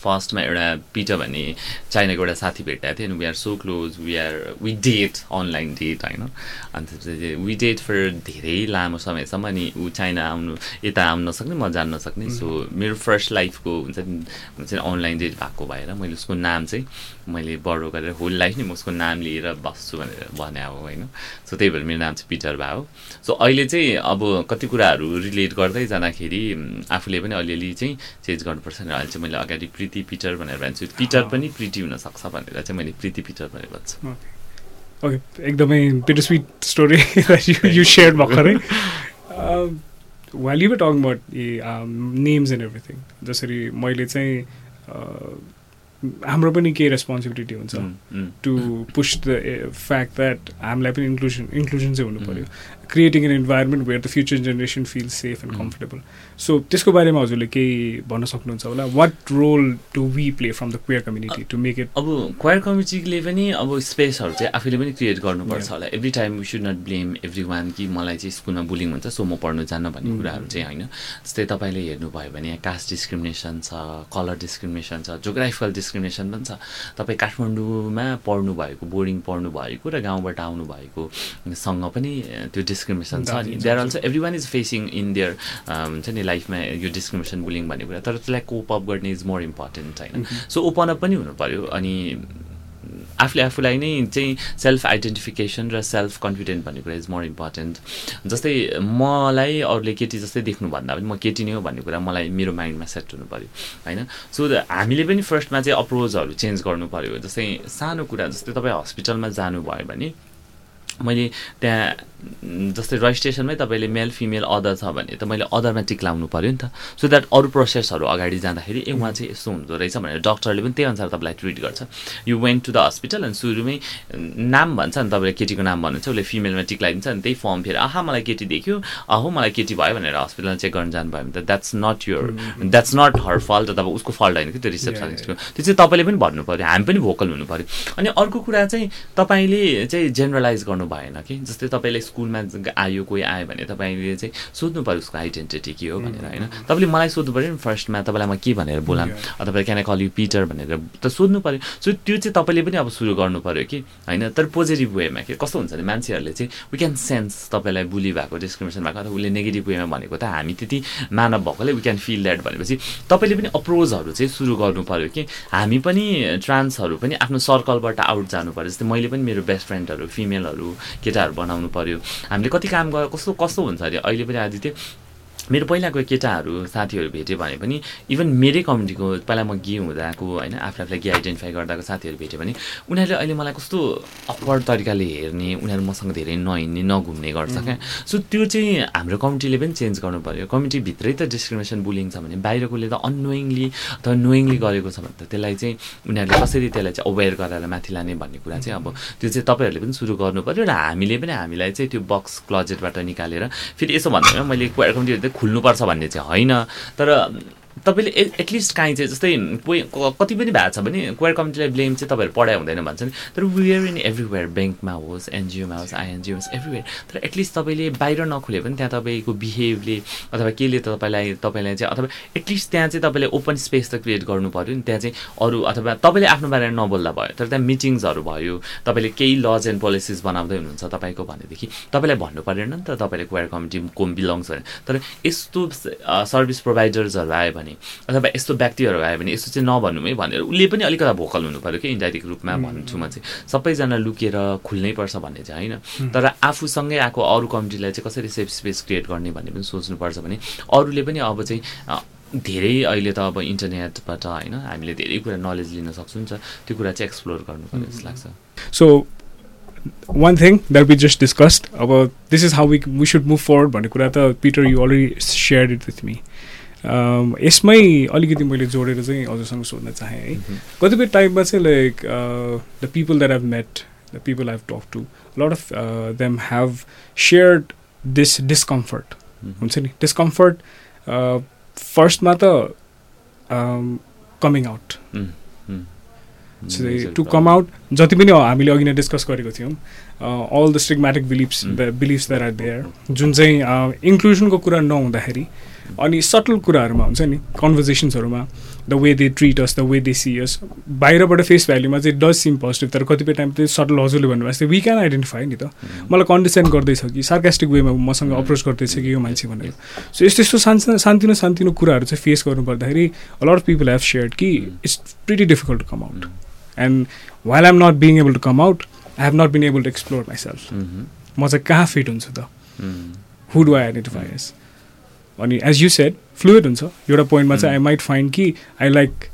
फर्स्टमा एउटा पिटर भन्ने चाइनाको एउटा साथी भेटाएको थियो अनि we are so close we are we date online date होइन अन्त चाहिँ वी डेट फर धेरै लामो समयसम्म अनि ऊ चाइना आउनु यता आउनु नसक्ने म जान नसक्ने। सो मेरो फर्स्ट लाइफको हुन्छ नि हुन्छ नि अनलाइन डेट भएको भएर मैले उसको नाम चाहिँ मैले बडो गरेर होल लाइफ नै म उसको नाम लिएर बस्छु भनेर भने हो होइन। सो त्यही भएर मेरो नाम चाहिँ पिटर भयो सो अहिले चाहिँ अब कति कुराहरू रिलेट गर्दै जाँदाखेरि आफूले पनि अलिअलि चाहिँ चेन्ज गर्नुपर्छ भनेर अहिले चाहिँ मैले अगाडि प्रिति पिटर भनेर भन्छु। पिटर पनि प्रिटी हुनसक्छ भनेर चाहिँ मैले प्रिति पिटर भनेर भन्छु। ओके एकदमै bitter sweet story you share भर्खरै। Well you tongue but names and everything जसरी मैले चाहिँ हाम्रो पनि केही रेस्पोन्सिबिलिटी हुन्छ to push the fact that हामीलाई पनि इन्क्लुजन इन्क्लुजन चाहिँ हुनु पऱ्यो creating an environment where the future generation feel safe and comfortable so त्यसको बारेमा हजुरले केही भन्न सक्नुहुन्छ होला? What role to we play from the queer community to make it अब क्वेयर कम्युनिटीले पनि अब स्पेसहरू चाहिँ आफूले पनि क्रिएट गर्नुपर्छ होला। Every time we should not blame everyone कि मलाई चाहिँ स्कुलमा बुलिङ हुन्छ सो म पढ्नु जान्न भन्ने कुराहरू चाहिँ होइन। जस्तै तपाईँले हेर्नुभयो भने कास्ट डिस्क्रिमिनेसन छ कलर डिस्क्रिमिनेसन छ जोग्राफिकल डिस्क्रिमिनेसन पनि छ। तपाईँ काठमाडौँमा पढ्नु भएको बोर्डिङ पढ्नु भएको र गाउँबाट आउनु भएको सँग पनि त्यो डिस्क्रिमिनेसन छ। नि there also everyone is facing in there हुन्छ नि लाइफमा यो डिस्क्रिमिनेसन बुलिङ भन्ने कुरा तर त्यसलाई कोप अप गर्ने इज मोर इम्पोर्टेन्ट होइन। सो ओपन अप पनि हुनु पऱ्यो अनि आफूले आफूलाई नै चाहिँ सेल्फ आइडेन्टिफिकेसन र सेल्फ कन्फिडेन्ट भन्ने कुरा इज मोर इम्पोर्टेन्ट जस्तै मलाई अरूले केटी जस्तै देख्नुभन्दा पनि म केटी नै हो भन्ने कुरा मलाई मेरो माइन्डमा सेट हुनु पऱ्यो होइन। सो हामीले पनि फर्स्टमा चाहिँ अप्रोचहरू चेन्ज गर्नु पऱ्यो जस्तै सानो कुरा जस्तै तपाईँ हस्पिटलमा जानुभयो भने मैले त्यहाँ जस्तै रजिस्ट्रेसनमै तपाईँले मेल फिमेल अदर छ भने त मैले अदरमा टिक लाउनु पऱ्यो नि त। सो द्याट अरू प्रोसेसहरू अगाडि जाँदाखेरि ए उहाँ चाहिँ यस्तो हुँदो रहेछ भनेर डक्टरले पनि त्यही अनुसार तपाईँलाई ट्रिट गर्छ। You went to the hospital अनि सुरुमै नाम भन्छ नि तपाईँले केटीको नाम भन्नुहुन्छ उसले फिमेलमा टिक लगाइदिन्छ अनि त्यही फर्म फेरि आहा मलाई केटी देख्यो अहो मलाई केटी भयो भनेर हस्पिटलमा चेक गर्न जानुभयो भने त that's not your that's not her fault तपाईँ उसको फल्ट होइन कि त्यो रिसेप्सनिस्टको त्यो चाहिँ तपाईँले पनि भन्नु पऱ्यो हामी पनि भोकल हुनु पऱ्यो अनि अर्को कुरा चाहिँ तपाईँले चाहिँ जेनरलाइज गर्नु भएन कि? जस्तै तपाईँले स्कुलमा आयो कोही आयो भने तपाईँले चाहिँ सोध्नु पऱ्यो उसको आइडेन्टिटी के हो भनेर होइन? तपाईँले मलाई सोध्नु पऱ्यो नि फर्स्टमा तपाईँलाई म के भनेर बोलाम? अथवा क्यान कल यु पिटर भनेर त सोध्नु पऱ्यो सो त्यो चाहिँ तपाईँले पनि अब सुरु गर्नु पऱ्यो कि? होइन? तर पोजिटिभ वेमा के? कस्तो हुन्छ भने मान्छेहरूले चाहिँ वी क्यान सेन्स तपाईँलाई बुली भएको डिस्क्रिमिनेसन भएको अथवा उसले नेगेटिभ वेमा भनेको त हामी त्यति मानव भएकोले वी क्यान फिल द्याट भनेपछि तपाईँले पनि अप्रोचहरू चाहिँ सुरु गर्नु पऱ्यो कि? हामी पनि ट्रान्सहरू पनि आफ्नो सर्कलबाट आउट जानु पऱ्यो जस्तै मैले पनि मेरो बेस्ट फ्रेन्डहरू फिमेलहरू केटाहरू बनाउनु पऱ्यो हामीले कति काम गर कस्तो कस्तो हुन्छ अरे? अहिले पनि आदित्य मेरो पहिलाको केटाहरू साथीहरू भेट्यो भने पनि इभन मेरै कम्युनिटीको पहिला म गे हुँदाको होइन आफ्नो आफूलाई गे आइडेन्टिफाई गर्दाको साथीहरू भेट्यो भने उनीहरूले अहिले मलाई कस्तो अक्वर्ड तरिकाले हेर्ने उनीहरू मसँग धेरै नहिँड्ने नघुम्ने गर्छ क्या। सो त्यो चाहिँ हाम्रो कम्युनिटीले पनि चेन्ज गर्नु पऱ्यो कम्युनिटीभित्रै त डिस्क्रिमिनेसन बुलिङ छ भने बाहिरकोले त अनोइङली अथवा नोइङली गरेको छ भने त त्यसलाई चाहिँ उनीहरूले कसरी त्यसलाई चाहिँ अवेर गराएर माथि लाने भन्ने कुरा चाहिँ अब त्यो चाहिँ तपाईँहरूले पनि सुरु गर्नु पऱ्यो र हामीले पनि हामीलाई चाहिँ त्यो बक्स क्लजेटबाट निकालेर फेरि यसो भन्दैन मैले क्वायर कम्युनिटी खुल्नुपर्छ भन्ने चाहिँ होइन। तर तपाईँले ए एटलिस्ट काहीँ चाहिँ जस्तै कोही कति पनि भएको छ भने क्वेयर कमिटीलाई ब्लेम चाहिँ तपाईँहरू पढाइ हुँदैन भन्छ नि तर वेयर इन एभ्रिवेयर ब्याङ्कमा होस् एनजिओमा होस् आइएनजिओ होस् एभ्रिवेयर तर एटलिस्ट तपाईँले बाहिर नखुले पनि त्यहाँ तपाईँको बिहेभले अथवा केले तपाईँलाई तपाईँलाई चाहिँ अथवा एटलिस्ट त्यहाँ चाहिँ तपाईँले ओपन स्पेस त क्रिएट गर्नु पऱ्यो नि त्यहाँ चाहिँ अरू अथवा तपाईँले आफ्नो बारेमा नबोल्दा भयो तर त्यहाँ मिटिङ्सहरू भयो तपाईँले केही लज एन्ड पोलिसिज बनाउँदै हुनुहुन्छ तपाईँको भनेदेखि तपाईँलाई भन्नु परेन नि त तपाईँले क्वेयर कमिटी को बिलोङ्स भने तर यस्तो सर्भिस प्रोभाइडर्सहरू आयो भने अथवा यस्तो व्यक्तिहरू आयो भने यस्तो चाहिँ नभन्नु है भनेर उसले पनि अलिकति भोकल हुनु पऱ्यो कि इन्डाइरेक्ट रूपमा भन्छु म चाहिँ। सबैजना लुकेर खुल्नै पर्छ भन्ने चाहिँ होइन। तर आफूसँगै आएको अरू कमिटीलाई चाहिँ कसरी सेफ स्पेस क्रिएट गर्ने भन्ने पनि सोच्नुपर्छ भने अरूले पनि अब चाहिँ धेरै अहिले त अब इन्टरनेटबाट होइन हामीले धेरै कुरा नलेज लिन सक्छौँ नि त त्यो कुरा चाहिँ एक्सप्लोर गर्नु पर्ने जस्तो लाग्छ। So one thing that we just discussed अब this is how we we should move forward भन्ने कुरा त Peter you already share it with me यसमै अलिकति मैले जोडेर चाहिँ हजुरसँग सोध्न चाहेँ है। कतिपय टाइममा चाहिँ like the people that have met the people have talk to lot of them have shared this discomfort हुन्छ नि? डिस्कम्फर्ट फर्स्टमा त coming out to come out जति पनि हामीले अघि नै डिस्कस गरेको थियौँ all the stigmatic beliefs the beliefs that are there जुन चाहिँ इन्क्लुजनको कुरा नहुँदाखेरि अनि सटल कुराहरूमा हुन्छ नि कन्भर्जेसन्सहरूमा the way they treat us the way they see us बाहिरबाट फेस भ्याल्युमा चाहिँ डज सिम पोजिटिभ तर कतिपय टाइम चाहिँ सटल हजुरले भन्नुभएको जस्तै वी क्यान आइडेन्टिफाई नि त। मलाई कन्डिसेन्ट गर्दैछ कि सार्कास्टिक वेमा मसँग अप्रोच गर्दैछ कि यो मान्छे भनेर। सो यस्तो यस्तो सानो सानतिनो सानतिनो कुराहरू चाहिँ फेस गर्नु पर्दाखेरि lot of people have shared कि it's pretty difficult to come out and while I'm not being able to come out I have not been able to explore myself म चाहिँ कहाँ फिट हुन्छु त? हु डु आई आइडेन्टिफाई अनि as you said fluid हुन्छ। एउटा पोइन्टमा चाहिँ आई माइट फाइन्ड कि आई लाइक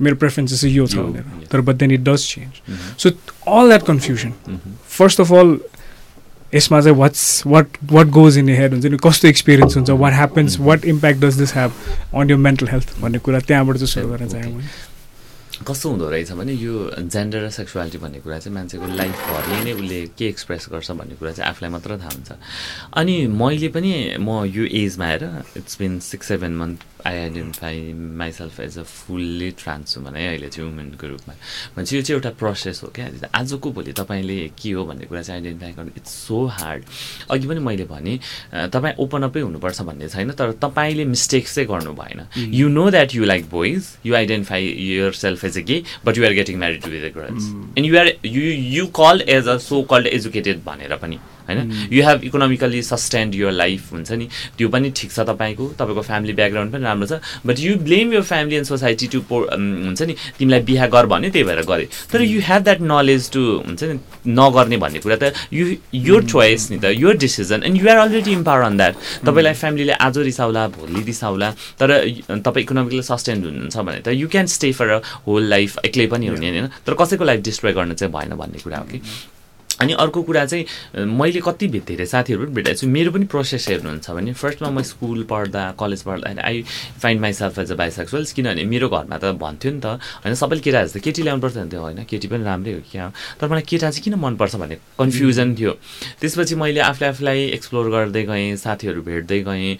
मेरो प्रेफरेन्सेस चाहिँ यो छ भनेर। तर but then it does change so all that confusion first of all यसमा चाहिँ what's what what goes in head हुन्छ नि? कस्तो एक्सपिरियन्स हुन्छ? What happens what impact does this have on your mental health भन्ने कुरा त्यहाँबाट चाहिँ सुरु गर्न चाहेँ मैले। कस्तो हुँदो रहेछ भने यो जेन्डर र सेक्सुअलिटी भन्ने कुरा चाहिँ मान्छेको लाइफभरि नै उसले के एक्सप्रेस गर्छ भन्ने कुरा चाहिँ आफूलाई मात्र थाहा हुन्छ। अनि मैले पनि म यो एजमा आएर it's been six seven month I identify myself as a fully trans भने अहिले चाहिँ वुमेनको रूपमा। भनेपछि यो चाहिँ एउटा प्रोसेस हो क्या? आजको भोलि तपाईँले के हो भन्ने कुरा चाहिँ आइडेन्टिफाई गर्नु इट्स सो हार्ड अघि पनि मैले भने तपाईँ ओपन अपै हुनुपर्छ भन्ने छैन तर तपाईँले मिस्टेक्स चाहिँ गर्नु भएन। You know that you like boys you identify yourself as a gay but you are getting married to with the girls and you are you you called as a so called educated भनेर पनि। होइन? You have economically sustained your life हुन्छ नि? त्यो पनि ठिक छ तपाईँको तपाईँको फ्यामिली ब्याकग्राउन्ड पनि राम्रो छ। But you blame your family and society to पो हुन्छ नि? तिमीलाई बिहा गर भन्यो त्यही भएर गरेँ। तर you have that knowledge to हुन्छ नि? नगर्ने भन्ने कुरा त यु योर चोइस नि त your decision and you're already empower on that तपाईँलाई फ्यामिलीले आज रिसाउला भोलि रिसाउला तर तपाईँ इकोनोमिकली सस्टेन्ड हुनुहुन्छ भने त you can stay for a whole life एक्लै पनि हुने होइन? तर कसैको लाइफ डिस्ट्रोय गर्न चाहिँ भएन भन्ने कुरा हो कि? अनि अर्को कुरा चाहिँ मैले कति धेरै साथीहरू पनि भेटाएको छु। मेरो पनि प्रोसेस हेर्नुहुन्छ भने फर्स्टमा म स्कुल पढ्दा कलेज पढ्दा I find myself as a bisexuals किनभने मेरो घरमा त भन्थ्यो नि त होइन सबैले केटा जस्तो केटी ल्याउनुपर्छ भन्थ्यो होइन केटी पनि राम्रै हो क्या। तर मलाई केटा चाहिँ किन मनपर्छ भन्ने कन्फ्युजन थियो। त्यसपछि मैले आफूले आफूलाई एक्सप्लोर गर्दै गएँ साथीहरू भेट्दै गएँ।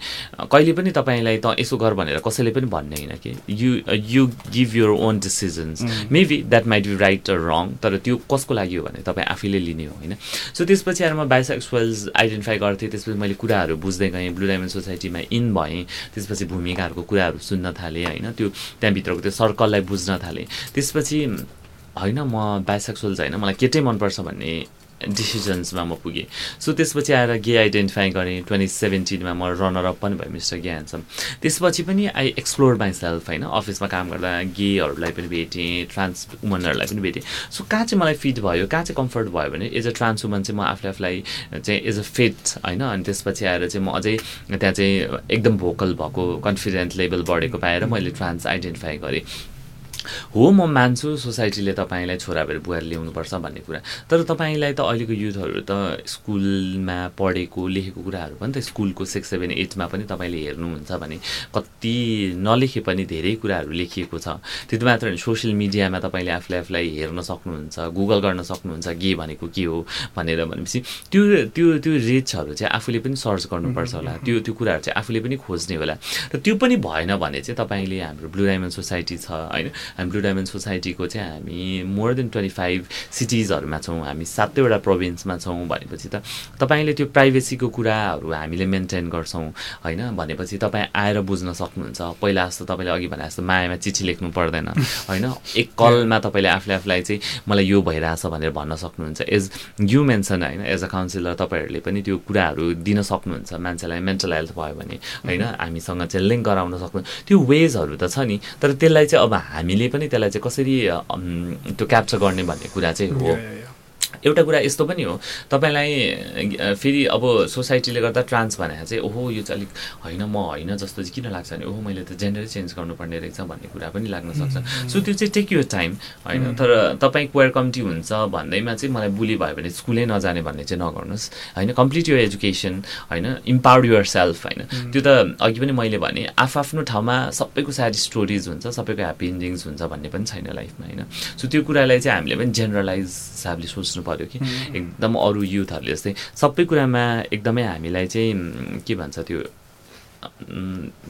कहिले पनि तपाईँलाई त यसो गर भनेर कसैले पनि भन्ने होइन कि। You you give your own decisions maybe that might be right र रङ तर त्यो कसको लागि हो भने तपाईँ आफैले लिने हो होइन? सो त्यसपछि आएर म बाइसेक्सुअल्स आइडेन्टिफाई गर्थेँ त्यसपछि मैले कुराहरू बुझ्दै गएँ ब्लु डायमन्ड सोसाइटीमा इन भएँ त्यसपछि भूमिकाहरूको कुराहरू सुन्न थालेँ होइन? त्यो त्यहाँभित्रको त्यो सर्कललाई बुझ्न थालेँ। त्यसपछि होइन म बाइसेक्सुअल्स होइन? मलाई केटै मनपर्छ भन्ने डिसिजन्समा म पुगेँ। सो त्यसपछि आएर गे आइडेन्टिफाई गरेँ। ट्वेन्टी सेभेन्टिनमा म रनर अप पनि भएँ मिस्टर गे ह्यान्सम त्यसपछि पनि आई एक्सप्लोर माइसेल्फ होइन। अफिसमा काम गर्दा गेहरूलाई पनि भेटेँ ट्रान्स वुमनहरूलाई पनि भेटेँ। सो कहाँ चाहिँ मलाई फिट भयो कहाँ चाहिँ कम्फर्ट भयो भने एज अ ट्रान्स वुमन चाहिँ म आफूले आफूलाई चाहिँ एज अ फिट होइन। अनि त्यसपछि आएर चाहिँ म अझै त्यहाँ चाहिँ एकदम भोकल भएको कन्फिडेन्ट लेभल बढेको पाएर मैले ट्रान्स आइडेन्टिफाई गरेँ। हो म मान्छु सोसाइटीले तपाईँलाई छोरा भएर बुहारी ल्याउनुपर्छ भन्ने कुरा। तर तपाईँलाई त अहिलेको युथहरू त स्कुलमा पढेको लेखेको कुराहरू पनि त स्कुलको सिक्स सेभेन एटमा पनि तपाईँले हेर्नुहुन्छ भने कति नलेखे पनि धेरै कुराहरू लेखिएको छ। त्यति मात्र होइन सोसियल मिडियामा तपाईँले आफूले आफूलाई हेर्न सक्नुहुन्छ गुगल गर्न सक्नुहुन्छ गे भनेको के हो भनेर भनेपछि त्यो त्यो त्यो रिचहरू चाहिँ आफूले पनि सर्च गर्नुपर्छ होला। त्यो त्यो कुराहरू चाहिँ आफूले पनि खोज्ने होला। र त्यो पनि भएन भने चाहिँ तपाईँले हाम्रो ब्लु डायमन्ड सोसाइटी छ होइन? हामी ब्लु डायमन्ड सोसाइटीको चाहिँ हामी मोर देन ट्वेन्टी फाइभ सिटिजहरूमा छौँ हामी सातैवटा प्रोभिन्समा छौँ भनेपछि त तपाईँले त्यो प्राइभेसीको कुराहरू हामीले मेन्टेन गर्छौँ होइन? भनेपछि तपाईँ आएर बुझ्न सक्नुहुन्छ। पहिला जस्तो तपाईँले अघि भने जस्तो मायामा चिठी लेख्नु पर्दैन होइन? एक कलमा तपाईँले आफूले आफूलाई चाहिँ मलाई यो भइरहेछ भनेर भन्न सक्नुहुन्छ। एज यु मेन्सन होइन एज अ काउन्सिलर तपाईँहरूले पनि त्यो कुराहरू दिन सक्नुहुन्छ। मान्छेलाई मेन्टल हेल्थ भयो भने होइन? हामीसँग चाहिँ लिङ्क गराउन सक्नु। त्यो वेजहरू त छ नि तर त्यसलाई चाहिँ अब हामीले पनि त्यसलाई चाहिँ कसरी त्यो क्याप्चर गर्ने भन्ने कुरा चाहिँ हो. एउटा कुरा यस्तो पनि हो। तपाईँलाई फेरि अब सोसाइटीले गर्दा ट्रान्स भनेर चाहिँ ओहो यो चाहिँ अलिक होइन म होइन जस्तो चाहिँ किन लाग्छ भने ओहो मैले त जेन्डरै चेन्ज गर्नुपर्ने रहेछ भन्ने कुरा पनि लाग्न सक्छ। सो त्यो चाहिँ टेक यो टाइम होइन? तर तपाईँ क्वेयर कम्ती हुन्छ भन्दैमा चाहिँ मलाई बुली भयो भने स्कुलै नजाने भन्ने चाहिँ नगर्नुहोस् होइन? कम्प्लिट यो एजुकेसन होइन? इम्पावर युर सेल्फ होइन त्यो त अघि पनि मैले भने आफ्नो ठाउँमा सबैको सायद स्टोरिज हुन्छ सबैको ह्याप्पी इन्डिङ्स हुन्छ भन्ने पनि छैन लाइफमा होइन? सो त्यो कुरालाई चाहिँ हामीले पनि जेनरलाइज हिसाबले सोच्नु पऱ्यो कि। एकदम अरू युथहरूले जस्तै सबै कुरामा एकदमै हामीलाई चाहिँ के भन्छ त्यो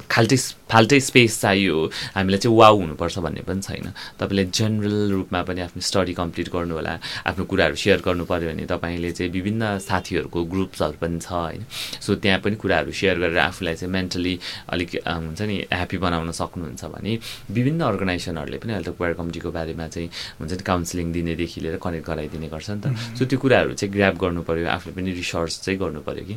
खाल्टै फाल्टै स्पेस चाहियो। हामीलाई चाहिँ वाउ हुनुपर्छ भन्ने पनि छैन। तपाईँले जेनरल रूपमा पनि आफ्नो स्टडी कम्प्लिट गर्नु होला आफ्नो कुराहरू सेयर गर्नु पऱ्यो भने तपाईँले चाहिँ विभिन्न साथीहरूको ग्रुप्सहरू पनि छ होइन? सो त्यहाँ पनि कुराहरू सेयर गरेर आफूलाई चाहिँ मेन्टली अलिक हुन्छ नि ह्याप्पी बनाउन सक्नुहुन्छ भने विभिन्न अर्गनाइजेसनहरूले पनि अहिले त क्वेयर कमिटीको बारेमा चाहिँ हुन्छ नि काउन्सिलिङ दिनेदेखि लिएर कनेक्ट गराइदिने गर्छ नि त। सो त्यो कुराहरू चाहिँ ग्राप गर्नु पऱ्यो आफूले पनि रिसर्च चाहिँ गर्नु पऱ्यो कि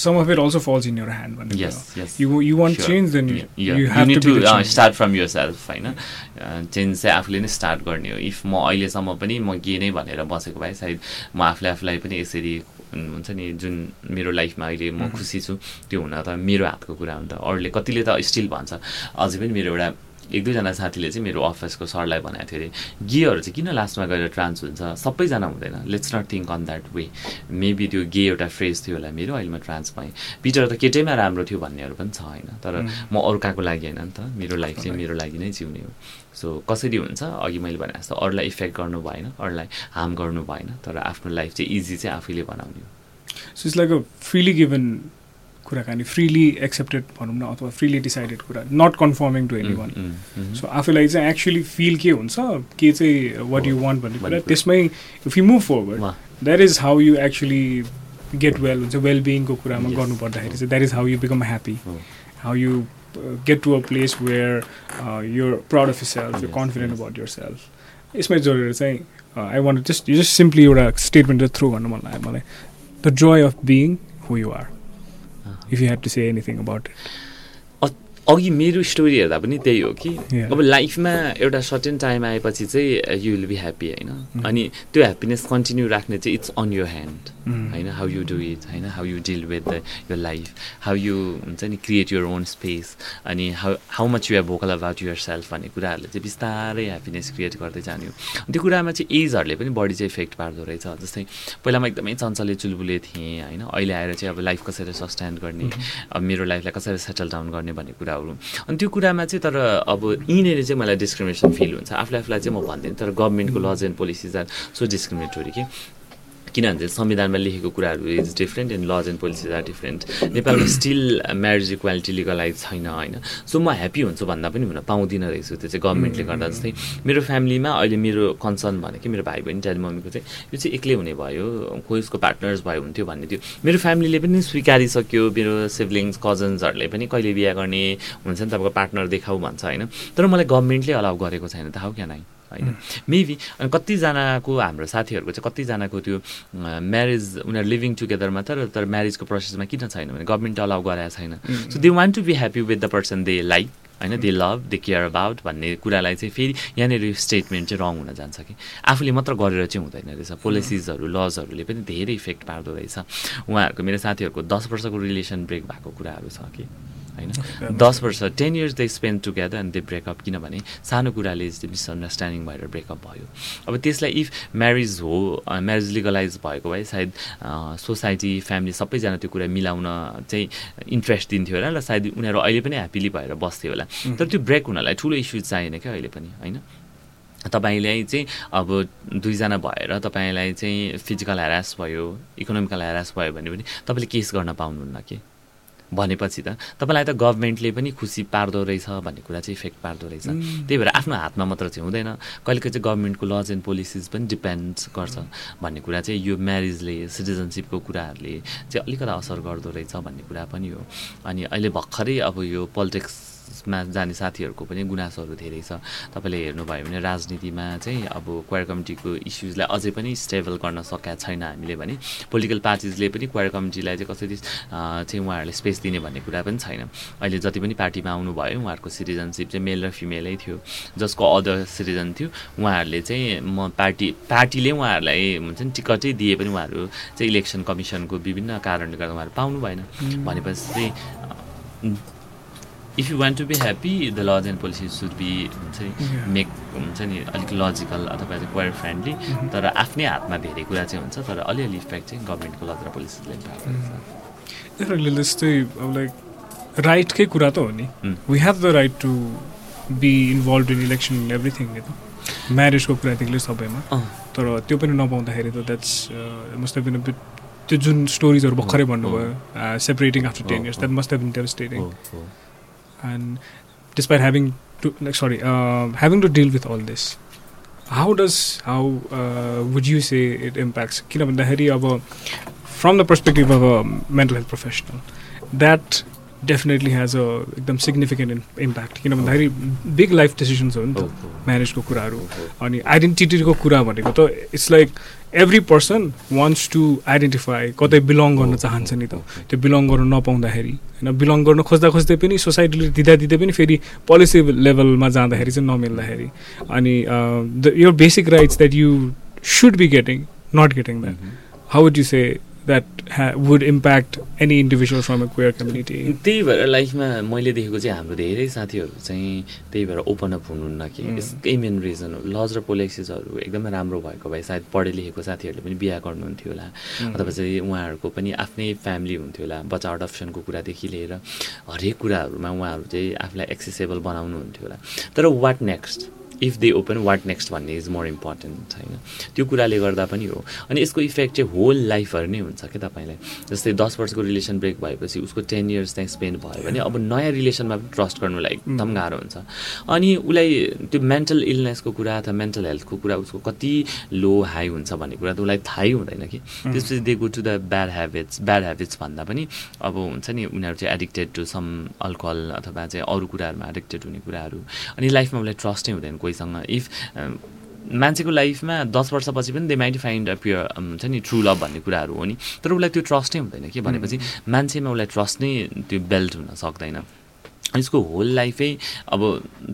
some of it also falls in your hand. हो. Yes yes You you want Sure. change, then you, Yeah, yeah. you You have need to to, uh, start from yourself होइन चेन्ज चाहिँ आफूले नै start गर्ने हो if म अहिलेसम्म पनि म गे नै भनेर बसेको भए सायद म आफूले आफूलाई पनि यसरी हुन्छ नि जुन मेरो लाइफमा अहिले म खुसी छु त्यो हुन त मेरो हातको कुरा हो नि त अरूले कतिले त स्टिल भन्छ अझै पनि मेरो एउटा एक दुईजना साथीले चाहिँ मेरो अफिसको सरलाई भनेको थियो अरे गेहरू चाहिँ किन लास्टमा गएर ट्रान्स हुन्छ? सबैजना हुँदैन। Let's not think on that way maybe त्यो गे एउटा फ्रेज थियो होला मेरो अहिले म ट्रान्स भएँ। पिटर त केटैमा राम्रो थियो भन्नेहरू पनि छ होइन। तर म अरू कहाँको लागि होइन नि त। मेरो लाइफ चाहिँ मेरो लागि नै जिउने हो। सो कसरी हुन्छ? अघि मैले भने जस्तो अरूलाई इफेक्ट गर्नु भएन अरूलाई हार्म गर्नु भएन। तर आफ्नो लाइफ चाहिँ इजी चाहिँ आफैले बनाउने हो। So it's like a freely given कुराकानी फ्रिली एक्सेप्टेड भनौँ न अथवा फ्रिली डिसाइडेड कुरा not confirming to anyone. So आफूलाई चाहिँ एक्चुली फिल के हुन्छ के चाहिँ वाट यु वान्ट भन्ने कुरा भन्ने। त्यसमै if you move forward that is how you actually get well हुन्छ वेल बिङको कुरामा. गर्नु पर्दाखेरि चाहिँ that is how you become happy हो। how you uh, get to a place where uh, you're proud of yourself, you're Yes, confident yes. about yourself. यसमै जोडेर चाहिँ आई वान्ट जस्ट यो जस्ट सिम्पली एउटा स्टेटमेन्ट थ्रु गर्नु मन लाग्यो मलाई the joy of being who you are if you had to say anything about it. अघि मेरो स्टोरी हेर्दा पनि त्यही हो कि. अब लाइफमा एउटा सर्टेन टाइम आएपछि चाहिँ यु विल बी ह्याप्पी होइन? अनि त्यो ह्याप्पिनेस कन्टिन्यू राख्ने चाहिँ इट्स अन यर ह्यान्ड होइन? हाउ यु डु इट होइन? How you deal with the your life how you हुन्छ नि क्रिएट यर ओन स्पेस अनि how how much you are vocal about yourself भन्ने कुराहरूले चाहिँ बिस्तारै ह्याप्पिनेस क्रिएट गर्दै जाने हो। त्यो कुरामा चाहिँ एजहरूले पनि बढी चाहिँ इफेक्ट पार्दो रहेछ। जस्तै पहिला म एकदमै चञ्चले चुलबुले थिएँ होइन? अहिले आएर चाहिँ अब लाइफ कसरी सस्टेन्ड गर्ने? अब मेरो लाइफलाई कसरी सेटल डाउन गर्ने भन्ने कुराहरू। अनि त्यो कुरामा चाहिँ तर अब यहीँनिर चाहिँ मलाई डिस्क्रिमिनेसन फिल हुन्छ। आफूले आफूलाई चाहिँ म भन्दिनँ। तर गभर्मेन्टको laws and policies are so discriminatory कि किनभने संविधानमा लेखेको कुराहरू is different and laws and policies are different नेपालमा स्टिल म्यारिज इक्वालिटी लिगलाइज छैन होइन? सो म ह्याप्पी हुन्छु भन्दा पनि हुन पाउँदिनँ रहेछु त्यो चाहिँ गभर्मेन्टले गर्दा जस्तै। मेरो फ्यामिलीमा अहिले मेरो कन्सर्न भनेको मेरो भाइ बहिनी ड्याडी मम्मीको चाहिँ यो चाहिँ एक्लै हुने भयो कोही उसको पार्टनर्स भयो हुन्थ्यो भन्ने थियो। मेरो फ्यामिलीले पनि स्वीकारिसक्यो मेरो सिब्लिङ्स कजन्सहरूले पनि कहिले बिहा गर्ने हुन्छ नि तपाईँको पार्टनर देखाऊ भन्छ होइन? तर मलाई गभर्मेन्टले अलाउ गरेको छैन त हाउ क्यान आई होइन। मेबी अनि कतिजनाको हाम्रो साथीहरूको चाहिँ कतिजनाको त्यो म्यारिज उनीहरू लिभिङ टुगेदरमा तर तर म्यारिजको प्रोसेसमा किन छैन भने गभर्मेन्टले अलाउ गराएको छैन। So they want to be happy with the person they like होइन they love they care about भन्ने कुरालाई चाहिँ फेरि यहाँनिर स्टेटमेन्ट चाहिँ रङ हुन जान्छ कि। आफूले मात्र गरेर चाहिँ हुँदैन रहेछ। पोलिसिजहरू लजहरूले पनि धेरै इफेक्ट पार्दो रहेछ। उहाँहरूको मेरो साथीहरूको दस वर्षको रिलेसन ब्रेक भएको कुराहरू छ कि। होइन? दस वर्ष ten years they spend together and they break up किनभने सानो कुराले मिसअन्डरस्ट्यान्डिङ भएर ब्रेकअप भयो। अब त्यसलाई इफ म्यारिज हो म्यारिज लिगलाइज भएको भए सायद सोसाइटी फ्यामिली सबैजना त्यो कुरा मिलाउन चाहिँ इन्ट्रेस्ट दिन्थ्यो होला र सायद उनीहरू अहिले पनि ह्याप्पिली भएर बस्थ्यो होला। तर त्यो ब्रेक हुनलाई ठुलो इस्यु चाहिएन क्या अहिले पनि होइन? तपाईँलाई चाहिँ अब दुईजना भएर तपाईँलाई चाहिँ फिजिकल हेरास भयो इकोनोमिकल हेरास भयो भने पनि तपाईँले केस गर्न पाउनुहुन्न कि? भनेपछि त तपाईँलाई त गभर्मेन्टले पनि खुसी पार्दो रहेछ भन्ने कुरा चाहिँ इफेक्ट पार्दो रहेछ। त्यही भएर आफ्नो हातमा मात्र चाहिँ हुँदैन। कहिलेकाहीँ चाहिँ गभर्मेन्टको लज एन्ड पोलिसिज पनि डिपेन्ड गर्छ भन्ने कुरा चाहिँ यो म्यारिजले सिटिजनसिपको कुराहरूले चाहिँ अलिकति असर गर्दो रहेछ भन्ने कुरा पनि हो। अनि अहिले भर्खरै अब यो पोलिटिक्स मा जाने साथीहरूको पनि गुनासोहरू धेरै छ। तपाईँले हेर्नुभयो भने राजनीतिमा चाहिँ अब क्वायर कमिटीको इस्युजलाई अझै पनि स्टेबल गर्न सकेका छैन हामीले भने पोलिटिकल पार्टिजले पनि क्वायर कमिटीलाई चाहिँ कसरी चाहिँ उहाँहरूले स्पेस दिने भन्ने कुरा पनि छैन। अहिले जति पनि पार्टीमा आउनुभयो उहाँहरूको सिटिजनसिप चाहिँ मेल र फिमेलै थियो। जसको अदर सिटिजन थियो उहाँहरूले चाहिँ म पार्टी पार्टीले उहाँहरूलाई हुन्छ नि टिकटै दिए पनि उहाँहरू चाहिँ इलेक्सन कमिसनको विभिन्न कारणले गर्दा उहाँहरू पाउनु भएन। भनेपछि चाहिँ if you want to be happy the laws and policy should be हुन्छ नि मेक हुन्छ नि अलिक लजिकल अथवा क्वायर फ्रेन्डली तर आफ्नै हातमा धेरै कुरा चाहिँ हुन्छ तर अलिअलि इफेक्ट चाहिँ गभर्मेन्टको लज र पोलिसीले जस्तै अब लाइक राइटकै कुरा त हो नि। We have the right to be involve in election everything नि त म्यारेजको कुरादेखि लिएर सबैमा तर त्यो पनि नपाउँदाखेरि त द्याट्स मस्ट बिन बिट त्यो जुन स्टोरिजहरू भर्खरै भन्नुभयो separating after ten years that must been devastating and despite having to like, sorry uh, having to deal with all this how does how uh, would you say it impacts Kiran from the perspective of a mental health professional that definitely has a एकदम significant in, impact. किनभन्दाखेरि big life decisions हो नि त। म्यारेजको कुराहरू अनि आइडेन्टिटीको कुरा भनेको त it's like every person wants to identify कतै बिलङ गर्न चाहन्छ नि त। त्यो बिलङ गर्न नपाउँदाखेरि होइन? बिलङ गर्न खोज्दा खोज्दै पनि सोसाइटीले दिँदा दिँदै पनि फेरि पोलिसी लेभलमा जाँदाखेरि चाहिँ नमिल्दाखेरि। अनि द यो basic rights that you should be getting not getting that how would you say that would impact any individual from a queer community त्यही भएर लाइफमा मैले देखेको चाहिँ हाम्रो धेरै साथीहरू चाहिँ त्यही भएर ओपन अप हुनुहुन्न कि यसकै मेन रिजन हो। लज र पोलिसिसहरू एकदमै राम्रो भएको भए सायद पढे लेखेको साथीहरूले पनि बिहा गर्नुहुन्थ्यो होला। अथवा चाहिँ उहाँहरूको पनि आफ्नै फ्यामिली हुन्थ्यो होला बच्चा अडप्सनको कुरादेखि लिएर हरेक कुराहरूमा उहाँहरू चाहिँ आफूलाई एक्सेसेबल बनाउनुहुन्थ्यो होला। तर what next if they open what next भन्ने इज मोर इम्पोर्टेन्ट होइन? त्यो कुराले गर्दा पनि हो। अनि यसको इफेक्ट चाहिँ होल लाइफहरू नै हुन्छ क्या तपाईँलाई? जस्तै दस वर्षको रिलेसन ब्रेक भएपछि उसको टेन इयर्स त्यहाँ स्पेन्ड भयो भने अब नयाँ रिलेसनमा पनि ट्रस्ट गर्नुलाई एकदम गाह्रो हुन्छ। अनि उसलाई त्यो मेन्टल इलनेसको कुरा अथवा मेन्टल हेल्थको कुरा उसको कति लो हाई हुन्छ भन्ने कुरा त उसलाई थाहै हुँदैन कि। त्यसपछि they go to the bad habits bad habits भन्दा पनि अब हुन्छ नि उनीहरू चाहिँ एडिक्टेड टु सम अल्कोहल अथवा चाहिँ अरू कुराहरूमा एडिक्टेड हुने कुराहरू। अनि लाइफमा उसलाई ट्रस्टै हुँदैन कोहीसँग। इफ मान्छेको लाइफमा दस वर्षपछि पनि they might find a pure हुन्छ नि ट्रु लभ भन्ने कुराहरू हो नि। तर उसलाई त्यो ट्रस्टै हुँदैन कि भनेपछि मान्छेमा उसलाई ट्रस्ट नै त्यो बेल्ट हुन सक्दैन। यसको होल लाइफै अब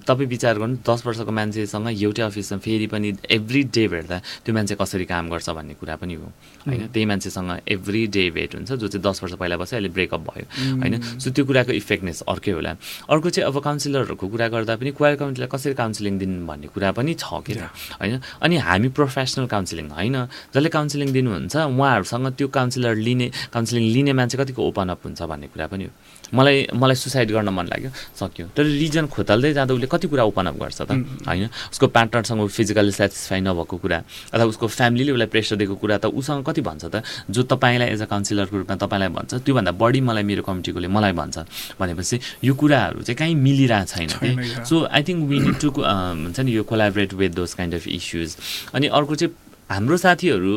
तपाईँ विचार गर्नु दस वर्षको मान्छेसँग एउटै अफिसमा फेरि पनि एभ्री डे भेट्दा त्यो मान्छे कसरी काम गर्छ भन्ने कुरा पनि हो। होइन त्यही मान्छेसँग एभ्री डे भेट हुन्छ जो चाहिँ दस वर्ष पहिला बस्यो अहिले ब्रेकअप भयो। होइन सो त्यो कुराको इफेक्टनेस अर्कै होला। अर्को चाहिँ अब काउन्सिलरहरूको कुरा गर्दा पनि क्वायर काउन्सिलर कसरी काउन्सिलिङ दिनु भन्ने कुरा पनि छ कि होइन अनि हामी प्रोफेसनल काउन्सिलिङ होइन? जसले काउन्सिलिङ दिनुहुन्छ उहाँहरूसँग त्यो काउन्सिलर लिने काउन्सिलिङ लिने मान्छे कतिको ओपन अप हुन्छ भन्ने कुरा पनि हो। मलाई मलाई सुसाइड गर्न मन लाग्यो सक्यो। तर रिजन खोतल्दै जाँदा उसले कति कुरा ओपन अप गर्छ त? होइन? उसको पार्टनरसँग फिजिकली सेटिस्फाई नभएको कुरा अथवा उसको फ्यामिलीले उसलाई प्रेसर दिएको कुरा त उसँग कति भन्छ त? जो तपाईँलाई एज अ काउन्सिलरको रूपमा तपाईँलाई भन्छ त्योभन्दा बढी मलाई मेरो कमिटीकोले मलाई भन्छ। भनेपछि यो कुराहरू चाहिँ कहीँ मिलिरहेको छैन so I think we need to हुन्छ नि यो collaborate with those kind of issues अनि अर्को चाहिँ हाम्रो साथीहरू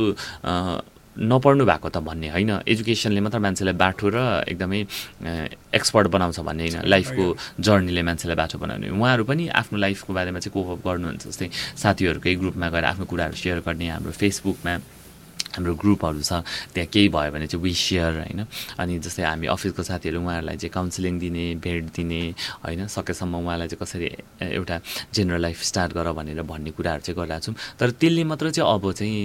नपढ्नु भएको त भन्ने होइन। एजुकेसनले मात्र मान्छेलाई बाटो र एकदमै एक्सपर्ट बनाउँछ भन्ने होइन। लाइफको जर्नीले मान्छेलाई बाटो बनाउने। उहाँहरू पनि आफ्नो लाइफको बारेमा चाहिँ कोप गर्नुहुन्छ जस्तै साथीहरूकै ग्रुपमा गएर आफ्नो कुराहरू सेयर गर्ने हाम्रो फेसबुकमा हाम्रो ग्रुपहरू छ त्यहाँ केही भयो भने चाहिँ विस सेयर होइन। अनि जस्तै हामी अफिसको साथीहरू उहाँहरूलाई चाहिँ काउन्सिलिङ दिने भेट दिने होइन। सकेसम्म उहाँलाई चाहिँ कसरी एउटा जेनरल लाइफ स्टार्ट गर भनेर भन्ने कुराहरू चाहिँ गरिरहेको छौँ। तर त्यसले मात्र चाहिँ अब चाहिँ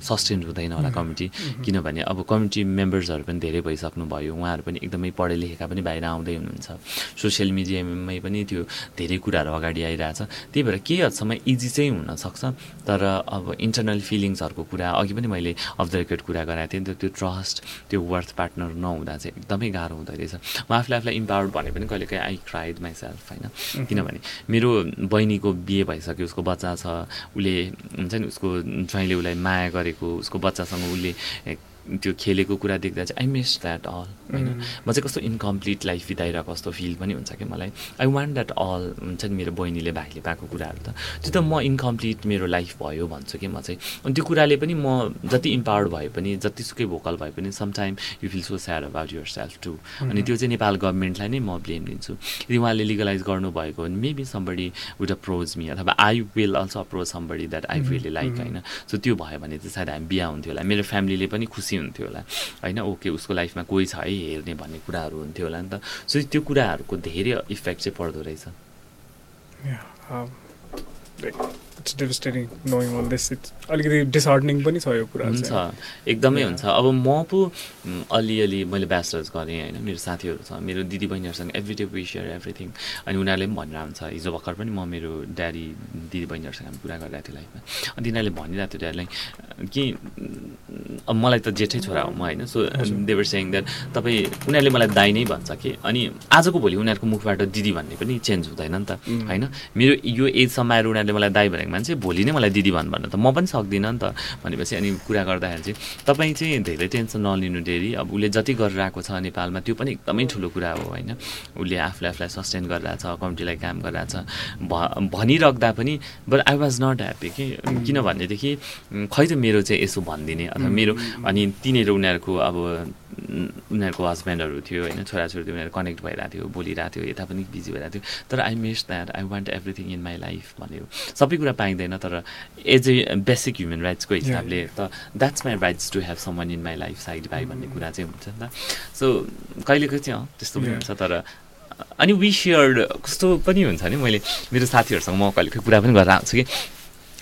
सस्टेन हुँदैन होला कमिटी। किनभने अब कमिटी मेम्बर्सहरू पनि धेरै भइसक्नु भयो। उहाँहरू पनि एकदमै पढे लेखेका पनि बाहिर आउँदै हुनुहुन्छ। सोसियल मिडियामै पनि त्यो धेरै कुराहरू अगाडि आइरहेछ। त्यही भएर केही हदसम्म इजी चाहिँ हुनसक्छ तर अब इन्टरनल फिलिङ्सहरूको कुरा अघि पनि मैले अफ द रेकर्ड कुरा गराएको थिएँ नि त त्यो ट्रस्ट त्यो वर्थ पार्टनर नहुँदा चाहिँ एकदमै गाह्रो हुँदो रहेछ। म आफूले आफूलाई इम्पावर्ड भने पनि कहिले काहीँ आई क्राइड माइसेल्फ होइन किनभने मेरो बहिनीको बिहे भइसक्यो उसको बच्चा छ उसले हुन्छ नि उसको ज्वाइँले उसलाई माया गरेको उसको बच्चासँग उसले त्यो खेलेको कुरा देख्दा चाहिँ आई मिस द्याट अल होइन? म चाहिँ कस्तो इन्कम्प्लिट लाइफ बिताइरहेको कस्तो फिल पनि हुन्छ कि मलाई। आई वान्ट द्याट अल हुन्छ नि मेरो बहिनीले भाइले पाएको कुराहरू त। त्यो त म इन्कम्प्लिट मेरो लाइफ भयो भन्छु कि म चाहिँ। अनि त्यो कुराले पनि म जति इम्पावर्ड भए पनि जतिसुकै भोकल भए पनि sometime you feel so sad about yourself to अनि त्यो चाहिँ नेपाल गभर्मेन्टलाई नै म ब्लेम दिन्छु। यदि उहाँले लिगलाइज गर्नुभएको भने maybe somebody would approach me अथवा I will also approach somebody that I really like होइन? सो त्यो भयो भने चाहिँ सायद हामी बिहा हुन्थ्यो होला। मेरो फ्यामिलीले पनि खुसी हुन्थ्यो होला। होइन ओके उसको लाइफमा कोही छ है हेर्ने भन्ने कुराहरू हुन्थ्यो होला नि त। सो त्यो कुराहरूको धेरै इफेक्ट चाहिँ पर्दो रहेछ। It's devastating knowing all this it's अलिकति डिसहार्डनिङ पनि छ यो कुरा हुन्छ। एकदमै हुन्छ। अब म पो अलिअलि मैले ब्याचलर्स गरेँ होइन। मेरो साथीहरू छ मेरो दिदी बहिनीहरूसँग every day we share everything अनि उनीहरूले पनि भनेर आउँछ हिजो भर्खर पनि म मेरो ड्याडी दिदी बहिनीहरूसँग हामी कुरा गरिरहेको थिएँ लाइफमा अनि तिनीहरूले भनिरहेको थियो ड्याडीलाई कि अब मलाई त जेठै छोरा हो म होइन। सो देवर सेङ द्याट तपाईँ उनीहरूले मलाई दाई नै भन्छ कि। अनि आजको भोलि उनीहरूको मुखबाट दिदी भन्ने पनि चेन्ज हुँदैन नि त होइन। मेरो यो एजसम्म आएर उनीहरूले मलाई दाई भनेको मान्छे भोलि नै मलाई दिदी भन् भन्नु त म पनि सक्दिनँ नि त भनेपछि अनि कुरा गर्दाखेरि चाहिँ तपाईँ चाहिँ धेरै टेन्सन नलिनु डेरी। अब उसले जति गरिरहेको छ नेपालमा त्यो पनि एकदमै ठुलो कुरा हो होइन। उसले आफूलाई आफूलाई सस्टेन गरिरहेछ कमिटीलाई काम गरिरहेछ। भ भनिराख्दा पनि but I was not happy कि किनभनेदेखि खै त मेरो चाहिँ यसो भनिदिने अथवा मेरो अनि तिनीहरू उनीहरूको अब उनीहरूको हस्बेन्डहरू थियो होइन छोराछोरी थियो उनीहरू कनेक्ट भइरहेको थियो बोलिरहेको थियो यता पनि बिजी भइरहेको थियो। तर I miss that I want everything in my life भन्यो। सबै कुरा पाइँदैन तर एज ए बेसिक ह्युमन राइट्सको हिसाबले त that's my rights to have someone in my life side by भन्ने कुरा चाहिँ हुन्छ नि त। सो कहिलेको चाहिँ त्यस्तो पनि हुन्छ तर अनि विसियर्ड कस्तो पनि हुन्छ नि मैले मेरो साथीहरूसँग म कहिले कुरा पनि गरेर आउँछु कि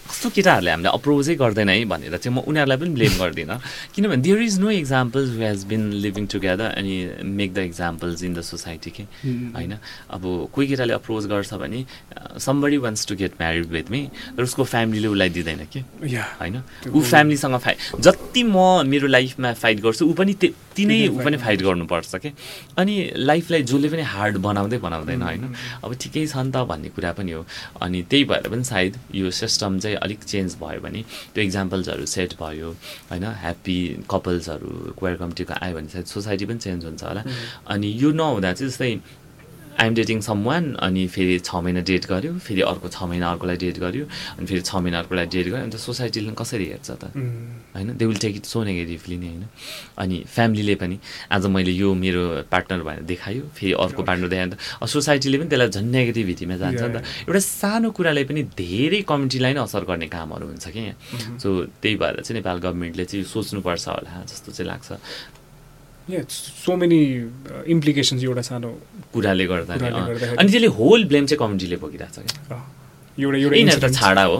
कस्तो केटाहरूले हामीले अप्रोचै गर्दैन है भनेर चाहिँ म उनीहरूलाई पनि ब्लेम गर्दिनँ। किनभने there is no examples who has been living together अनि make the examples in the society के होइन? अब कोही केटाले अप्रोच गर्छ भने somebody wants to get married with me तर उसको फ्यामिलीले उसलाई दिँदैन कि? होइन? ऊ फ्यामिलीसँग फाइट जति म मेरो लाइफमा फाइट गर्छु ऊ पनि त्यति नै ऊ पनि फाइट गर्नुपर्छ कि? अनि लाइफलाई जसले पनि हार्ड बनाउँदै बनाउँदैन होइन? अब ठिकै छ नि त भन्ने कुरा पनि हो। अनि त्यही भएर पनि सायद यो सिस्टम चाहिँ अलिक चेन्ज भयो भने त्यो इक्जाम्पल्सहरू सेट भयो होइन? ह्याप्पी कपल्सहरू क्वेयर कमिटीको आयो भने सायद सोसाइटी पनि चेन्ज हुन्छ होला। अनि यो नहुँदा चाहिँ जस्तै आइएम डेटिङ सम वान अनि फेरि छ महिना डेट गऱ्यो फेरि अर्को छ महिना अर्कोलाई डेट गऱ्यो अनि फेरि छ महिना अर्कोलाई डेट गऱ्यो अन्त सोसाइटीले कसरी हेर्छ त? होइन they will take it so negatively नै होइन। अनि फ्यामिलीले पनि आज मैले यो मेरो पार्टनर भनेर देखायो फेरि अर्को पार्टनर देखायो त सोसाइटीले पनि त्यसलाई झन् नेगेटिभिटीमा जान्छ। नि त एउटा सानो कुराले पनि धेरै कमिटीलाई नै असर गर्ने कामहरू हुन्छ कि यहाँ सो त्यही भएर चाहिँ नेपाल गभर्मेन्टले चाहिँ सोच्नुपर्छ होला जस्तो चाहिँ लाग्छ। सो मेनी इम्प्लिकेसन्स एउटा सानो कुराले गर्दा। अनि त्यसले होल ब्लेम चाहिँ कमिटीले बोकिरहेको छ क्या। एउटा एउटा यिनीहरू त। छाडा हो।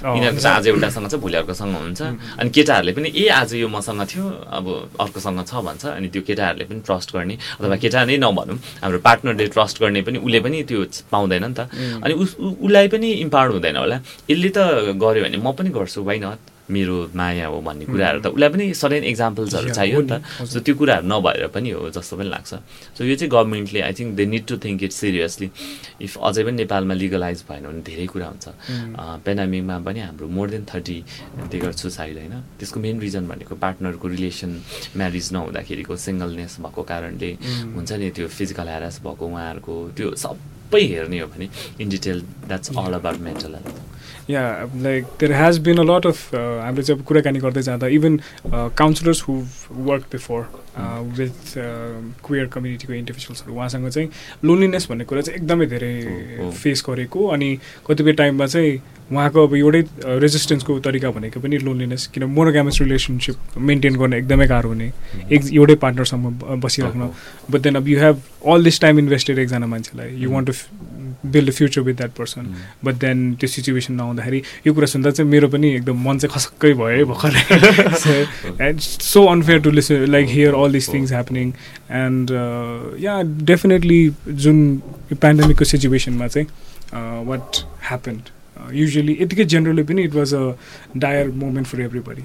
यिनीहरूको चाहिँ आज एउटासँग छ भोलि अर्कोसँग हुन्छ अनि केटाहरूले पनि ए आज यो मसँग थियो अब अर्कोसँग छ भन्छ। अनि त्यो केटाहरूले पनि ट्रस्ट गर्ने अथवा केटा नै नभनौँ हाम्रो पार्टनरले ट्रस्ट गर्ने पनि उसले पनि त्यो पाउँदैन नि त। अनि उस उसलाई पनि इम्पावर हुँदैन होला। यसले त गर्यो भने म पनि गर्छु वाइ नट मेरो माया हो भन्ने कुराहरू त उसलाई पनि सडेन इक्जाम्पल्सहरू चाहियो नि त। सो त्यो कुराहरू नभएर पनि हो जस्तो पनि लाग्छ। सो यो चाहिँ गभर्मेन्टले I think they need to think it seriously if अझै पनि नेपालमा लिगलाइज भएन भने धेरै कुरा हुन्छ। पेन्डामिकमा पनि हाम्रो मोर देन थर्टी दिगर सुसाइड होइन। त्यसको मेन रिजन भनेको पार्टनरको रिलेसन म्यारिज नहुँदाखेरिको सिङ्गलनेस भएको कारणले हुन्छ नि त्यो फिजिकल ह्यारास भएको उहाँहरूको त्यो सबै हेर्ने हो भने in detail that's all about mental health yeah like there has been a lot of हामीले चाहिँ अब कुराकानी गर्दै जाँदा even counsellors who work before with queer कम्युनिटीको इन्डिभिजुअल्सहरू उहाँसँग चाहिँ लोनलिनेस भन्ने कुरा चाहिँ एकदमै धेरै। फेस गरेको अनि कतिपय टाइममा चाहिँ उहाँको अब एउटै रेजिस्टेन्सको तरिका भनेको पनि लोनलिनेस किन मोनोग्यामस रिलेसनसिप मेन्टेन गर्न एकदमै गाह्रो हुने एक एउटै पार्टनरसँग ब- बसिराख्न। बट देन अब you have all this time invested एकजना मान्छेलाई। You want to build a future with that person but then त्यो सिचुएसन नहुँदाखेरि यो कुरा सुन्दा चाहिँ मेरो पनि एकदम मन चाहिँ खसक्कै भयो है भर्खर। And so unfair to listen like hear all this things happening and yeah definitely जुन पेन्डेमिकको सिचुएसनमा चाहिँ वाट ह्यापन्ड युजली यतिकै जेनरली पनि it was a dire moment for everybody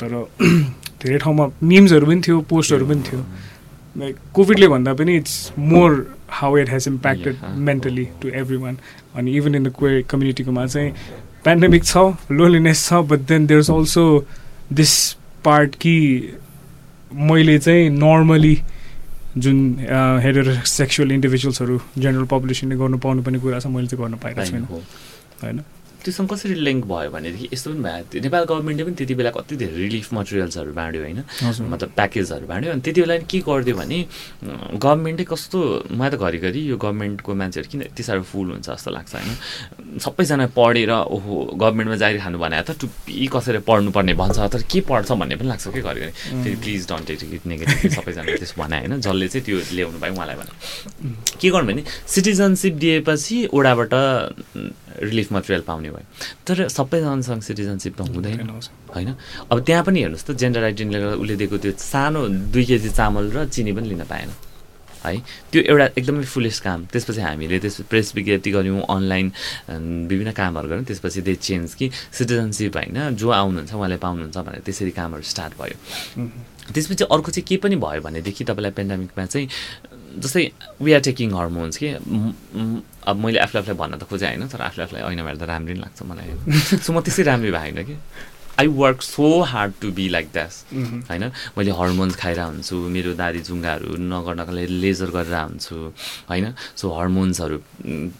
तर धेरै ठाउँमा मिम्सहरू पनि थियो पोस्टहरू पनि थियो। लाइक कोभिडले भन्दा पनि it's more how it has impacted. Mentally to everyone अनि इभन इन द क्वे कम्युनिटीकोमा चाहिँ पेन्डेमिक छ लोनलिनेस छ but then there is also this part कि मैले चाहिँ नर्मली जुन हेरेर सेक्सुअल इन्डिभिजुअल्सहरू जेनरल पपुलेसनले गर्नु पाउनुपर्ने कुरा छ मैले चाहिँ गर्न पाएको छैन। होइन? त्योसँग कसरी लिङ्क भयो भनेदेखि यस्तो पनि भयो। नेपाल गभर्मेन्टले पनि त्यति बेला कति धेरै रिलिफ मटेरियल्सहरू बाँड्यो होइन। मतलब प्याकेजहरू बाँड्यो। अनि त्यति बेला के गरिदियो भने गभर्मेन्टै कस्तो मलाई त घरिघरि यो गभर्मेन्टको मान्छेहरू किन यति साह्रो फुल हुन्छ जस्तो लाग्छ होइन। सबैजना पढेर ओहो गभर्मेन्टमा जागिर खानु भने त टुप्पी कसरी पढ्नुपर्ने भन्छ। तर के पढ्छ भन्ने पनि लाग्छ क्या घरिघरि। फेरि please don't take it negative सबैजना त्यसो भने होइन। जसले चाहिँ त्यो ल्याउनु भयो उहाँलाई भने। के गर्नु भने सिटिजनसिप दिएपछि ओडाबाट रिलिफ मटेरियल पाउने भयो। तर सबैजनासँग सिटिजनसिप त हुँदैन। होइन? अब त्यहाँ पनि हेर्नुहोस् त जेन्डर आइडेन्टिटीले गर्दा उसले दिएको त्यो सानो दुई केजी चामल र चिनी पनि लिन पाएन। है? त्यो एउटा एकदमै फुलेस काम। त्यसपछि हामीले त्यस प्रेस विज्ञप्ति गऱ्यौँ अनलाइन विभिन्न कामहरू गऱ्यौँ। त्यसपछि दे चेन्ज कि सिटिजनसिप होइन जो आउनुहुन्छ उहाँले पाउनुहुन्छ भनेर त्यसरी कामहरू स्टार्ट भयो। त्यसपछि अर्को चाहिँ के पनि भयो भनेदेखि तपाईँलाई पेन्डामिकमा चाहिँ जस्तै वी आर टेकिङ हर्मोन्स के अब मैले आफूले आफूलाई भन्न त खोजेँ होइन तर आफूले आफूलाई ऐनामा हेर्दा राम्रै नि लाग्छ मलाई सो म त्यसै राम्रै भएन कि I work so hard to be like that होइन? मैले हर्मोन्स खाएर हुन्छु मेरो दादी जुङ्गाहरू नगर्नको लागि लेजर गरेर हुन्छु होइन? सो हर्मोन्सहरू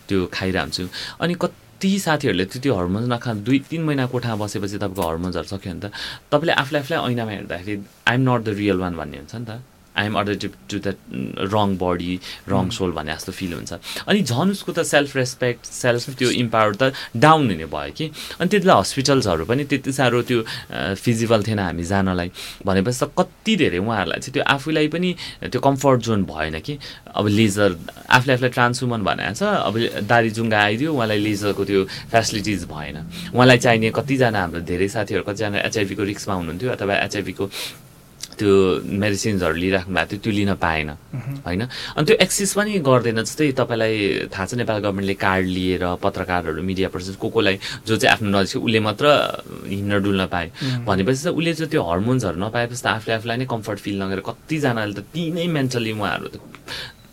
त्यो खाइरह हुन्छु। अनि कति साथीहरूले त्यो त्यो हर्मोन्स नखा दुई तिन महिना कोठामा बसेपछि तपाईँको हर्मोन्सहरू सक्यो भने त तपाईँले आफूलाई आफूलाई ऐनामा हेर्दाखेरि I'm not the real one भन्ने हुन्छ नि त। I'm additive to that wrong body wrong soul भन्ने जस्तो फिल हुन्छ। अनि झन् उसको त सेल्फ रेस्पेक्ट सेल्फ त्यो इम्पावर त डाउन हुने भयो कि। अनि त्यति बेला हस्पिटल्सहरू पनि त्यति साह्रो त्यो फिजिबल थिएन हामी जानलाई। भनेपछि त कति धेरै उहाँहरूलाई चाहिँ त्यो आफूलाई पनि त्यो कम्फर्ट जोन भएन कि। अब लेजर आफूले आफूलाई ट्रान्सवुमन भनेको छ अब दारी जुङ्गा आइदियो उहाँलाई लेजरको त्यो फेसिलिटिज भएन। उहाँलाई चाहिने कतिजना हाम्रो धेरै साथीहरू कतिजना एचआइभीको रिक्समा हुनुहुन्थ्यो अथवा एचआइभीको त्यो मेडिसिन्सहरू लिइराख्नु भएको थियो त्यो लिन पाएन होइन? अनि त्यो एक्सेस पनि गर्दैन जस्तै तपाईँलाई थाहा छ नेपाल गभर्मेन्टले कार्ड लिएर पत्रकारहरू मिडिया पर्सन को कोलाई जो चाहिँ आफ्नो नजिक उसले मात्र हिँड्न डुल्न पाए। भनेपछि त उसले चाहिँ त्यो हर्मोन्सहरू नपाएपछि त आफूले आफूलाई नै कम्फर्ट फिल नगरेर कतिजनाले त ती नै मेन्टली उहाँहरू त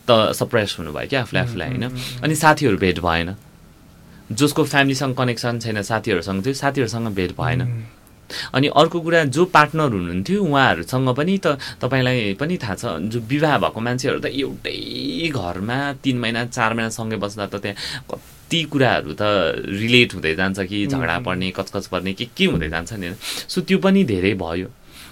त सप्रेस हुनुभयो क्या आफूले आफूलाई होइन? अनि साथीहरू भेट भएन। जसको फ्यामिलीसँग कनेक्सन छैन साथीहरूसँग थियो साथीहरूसँग भेट भएन। अनि अर्को कुरा जो पार्टनर हुनुहुन्थ्यो उहाँहरूसँग पनि त तपाईँलाई पनि थाहा छ जो विवाह भएको मान्छेहरू त एउटै घरमा तिन महिना चार महिना सँगै बस्दा त त्यहाँ कति कुराहरू त रिलेट हुँदै जान्छ कि झगडा पर्ने कचकच पर्ने के के हुँदै जान्छ नि सो त्यो पनि धेरै भयो।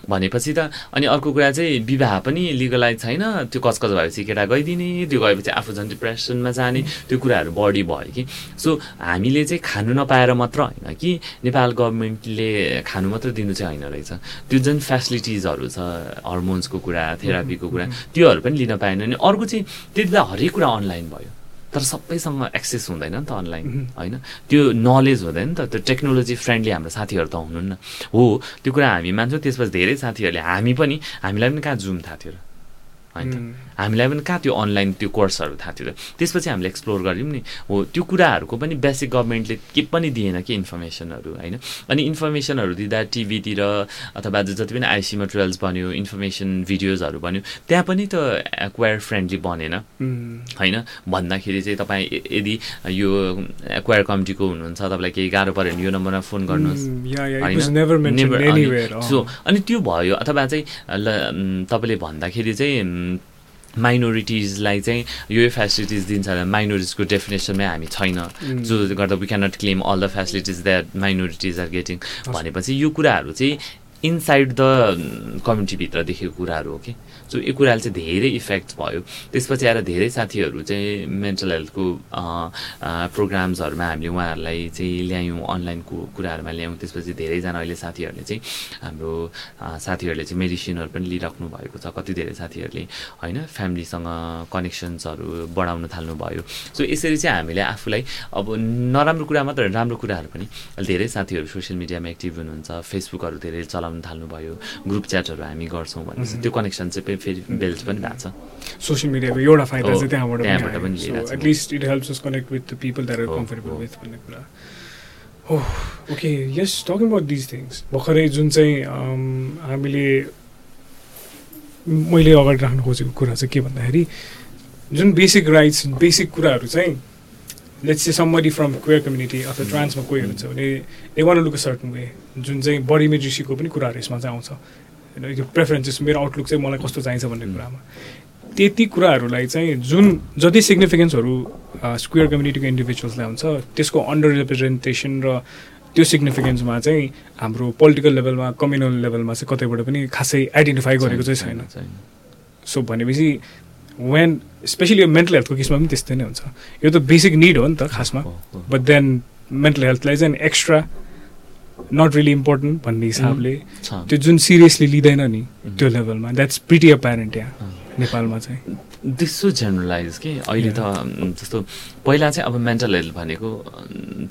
भनेपछि त अनि अर्को कुरा चाहिँ विवाह पनि लिगलाइज छैन त्यो कचकच भएपछि केटा गइदिने त्यो गएपछि आफू झन् डिप्रेसनमा जाने त्यो कुराहरू बढी भयो कि। सो हामीले चाहिँ खानु नपाएर मात्र होइन कि नेपाल गभर्मेन्टले खानु मात्र दिनु चाहिँ होइन रहेछ। त्यो जुन फेसिलिटिजहरू छ हर्मोन्सको कुरा थेरापीको कुरा त्योहरू पनि लिन पाएन। अनि अर्को चाहिँ त्यति बेला हरेक कुरा अनलाइन भयो। तर सबैसँग एक्सेस हुँदैन नि त अनलाइन होइन? त्यो नलेज हुँदैन नि त त्यो टेक्नोलोजी फ्रेन्डली हाम्रो साथीहरू त हुनुहुन्न। हो त्यो कुरा हामी मान्छौँ त्यसपछि धेरै साथीहरूले हामी पनि हामीलाई पनि कहाँ जुम थाहा थियो र होइन हामीलाई पनि कहाँ त्यो अनलाइन त्यो कोर्सहरू थाहा थियो त्यसपछि हामीले एक्सप्लोर गऱ्यौँ नि। हो त्यो कुराहरूको पनि बेसिक गभर्मेन्टले के पनि दिएन कि इन्फर्मेसनहरू होइन? अनि इन्फर्मेसनहरू दिँदा टिभीतिर अथवा जति पनि आइसी मटेरियल्स बन्यो इन्फर्मेसन भिडियोजहरू बन्यो त्यहाँ पनि त एक्वायर फ्रेन्डली बनेन। होइन? भन्दाखेरि चाहिँ तपाईँ यदि यो एक्वायर कमिटीको हुनुहुन्छ तपाईँलाई केही गाह्रो पऱ्यो भने यो नम्बरमा फोन गर्नुहोस्। सो अनि त्यो भयो अथवा चाहिँ तपाईँले भन्दाखेरि चाहिँ माइनोरिटिजलाई चाहिँ यो फेसिलिटिज दिन्छ माइनोरिटिजको डेफिनेसनमै हामी छैन। जो गर्दा we cannot claim all the facilities that minorities are getting भनेपछि यो कुराहरू चाहिँ इनसाइड द कम्युनिटीभित्र देखेको कुराहरू हो कि? सो यो कुराले चाहिँ धेरै इफेक्ट भयो। त्यसपछि आएर धेरै साथीहरू चाहिँ मेन्टल हेल्थको प्रोग्राम्सहरूमा हामीले उहाँहरूलाई चाहिँ ल्यायौँ अनलाइनको कुराहरूमा ल्यायौँ। त्यसपछि धेरैजना अहिले साथीहरूले चाहिँ हाम्रो साथीहरूले चाहिँ मेडिसिनहरू पनि लिइराख्नु भएको छ। कति धेरै साथीहरूले होइन फ्यामिलीसँग कनेक्सन्सहरू बढाउन थाल्नुभयो। सो यसरी चाहिँ हामीले आफूलाई अब नराम्रो कुरा मात्र राम्रो कुराहरू पनि धेरै साथीहरू सोसियल मिडियामा एक्टिभ हुनुहुन्छ। फेसबुकहरू धेरै चलाउन थाल्नुभयो। ग्रुप च्याटहरू हामी गर्छौँ भनेपछि त्यो कनेक्सन चाहिँ फेरि बेल्ट पनि भएको छ। सोसियल मिडियाको एउटा फाइदा चाहिँ त्यहाँबाट पनि at least it helps us connect with the people that are comfortable with भन्ने कुरा। हो okay yes talking about these things भर्खरै जुन चाहिँ हामीले मैले अगाडि राख्नु खोजेको कुरा चाहिँ के भन्दाखेरि जुन बेसिक राइट्स बेसिक कुराहरू चाहिँ let's say somebody from queer community अथवा ट्रान्समा कोही हुन्छ भने they want look a certain way जुन चाहिँ बडी मेट्रिसीको पनि कुराहरू यसमा चाहिँ आउँछ। होइन यो प्रेफरेन्सेस मेरो आउटलुक चाहिँ मलाई कस्तो चाहिन्छ भन्ने कुरामा। त्यति कुराहरूलाई चाहिँ जुन जति सिग्निफिकेन्सहरू स्क्वेयर कम्युनिटीको इन्डिभिजुअल्सलाई हुन्छ त्यसको अन्डर रिप्रेजेन्टेसन र त्यो सिग्निफिकेन्समा चाहिँ हाम्रो पोलिटिकल लेभलमा कम्युनल लेभलमा चाहिँ कतैबाट पनि खासै आइडेन्टिफाई गरेको चाहिँ छैन सो भनेपछि वेन स्पेसली यो मेन्टल हेल्थको केसमा पनि त्यस्तै नै हुन्छ। यो त बेसिक निड हो नि त खासमा। बट देन मेन्टल हेल्थलाई चाहिँ एक्स्ट्रा नट रियली इम्पोर्टेन्ट भन्ने हिसाबले त्यो जुन सिरियसली लिँदैन नि त्यो लेभलमा द्याट्स प्रिटी अ प्यारेन्ट यहाँ नेपालमा चाहिँ। दिसो जेनरलाइज कि? अहिले त जस्तो पहिला चाहिँ अब मेन्टल हेल्थ भनेको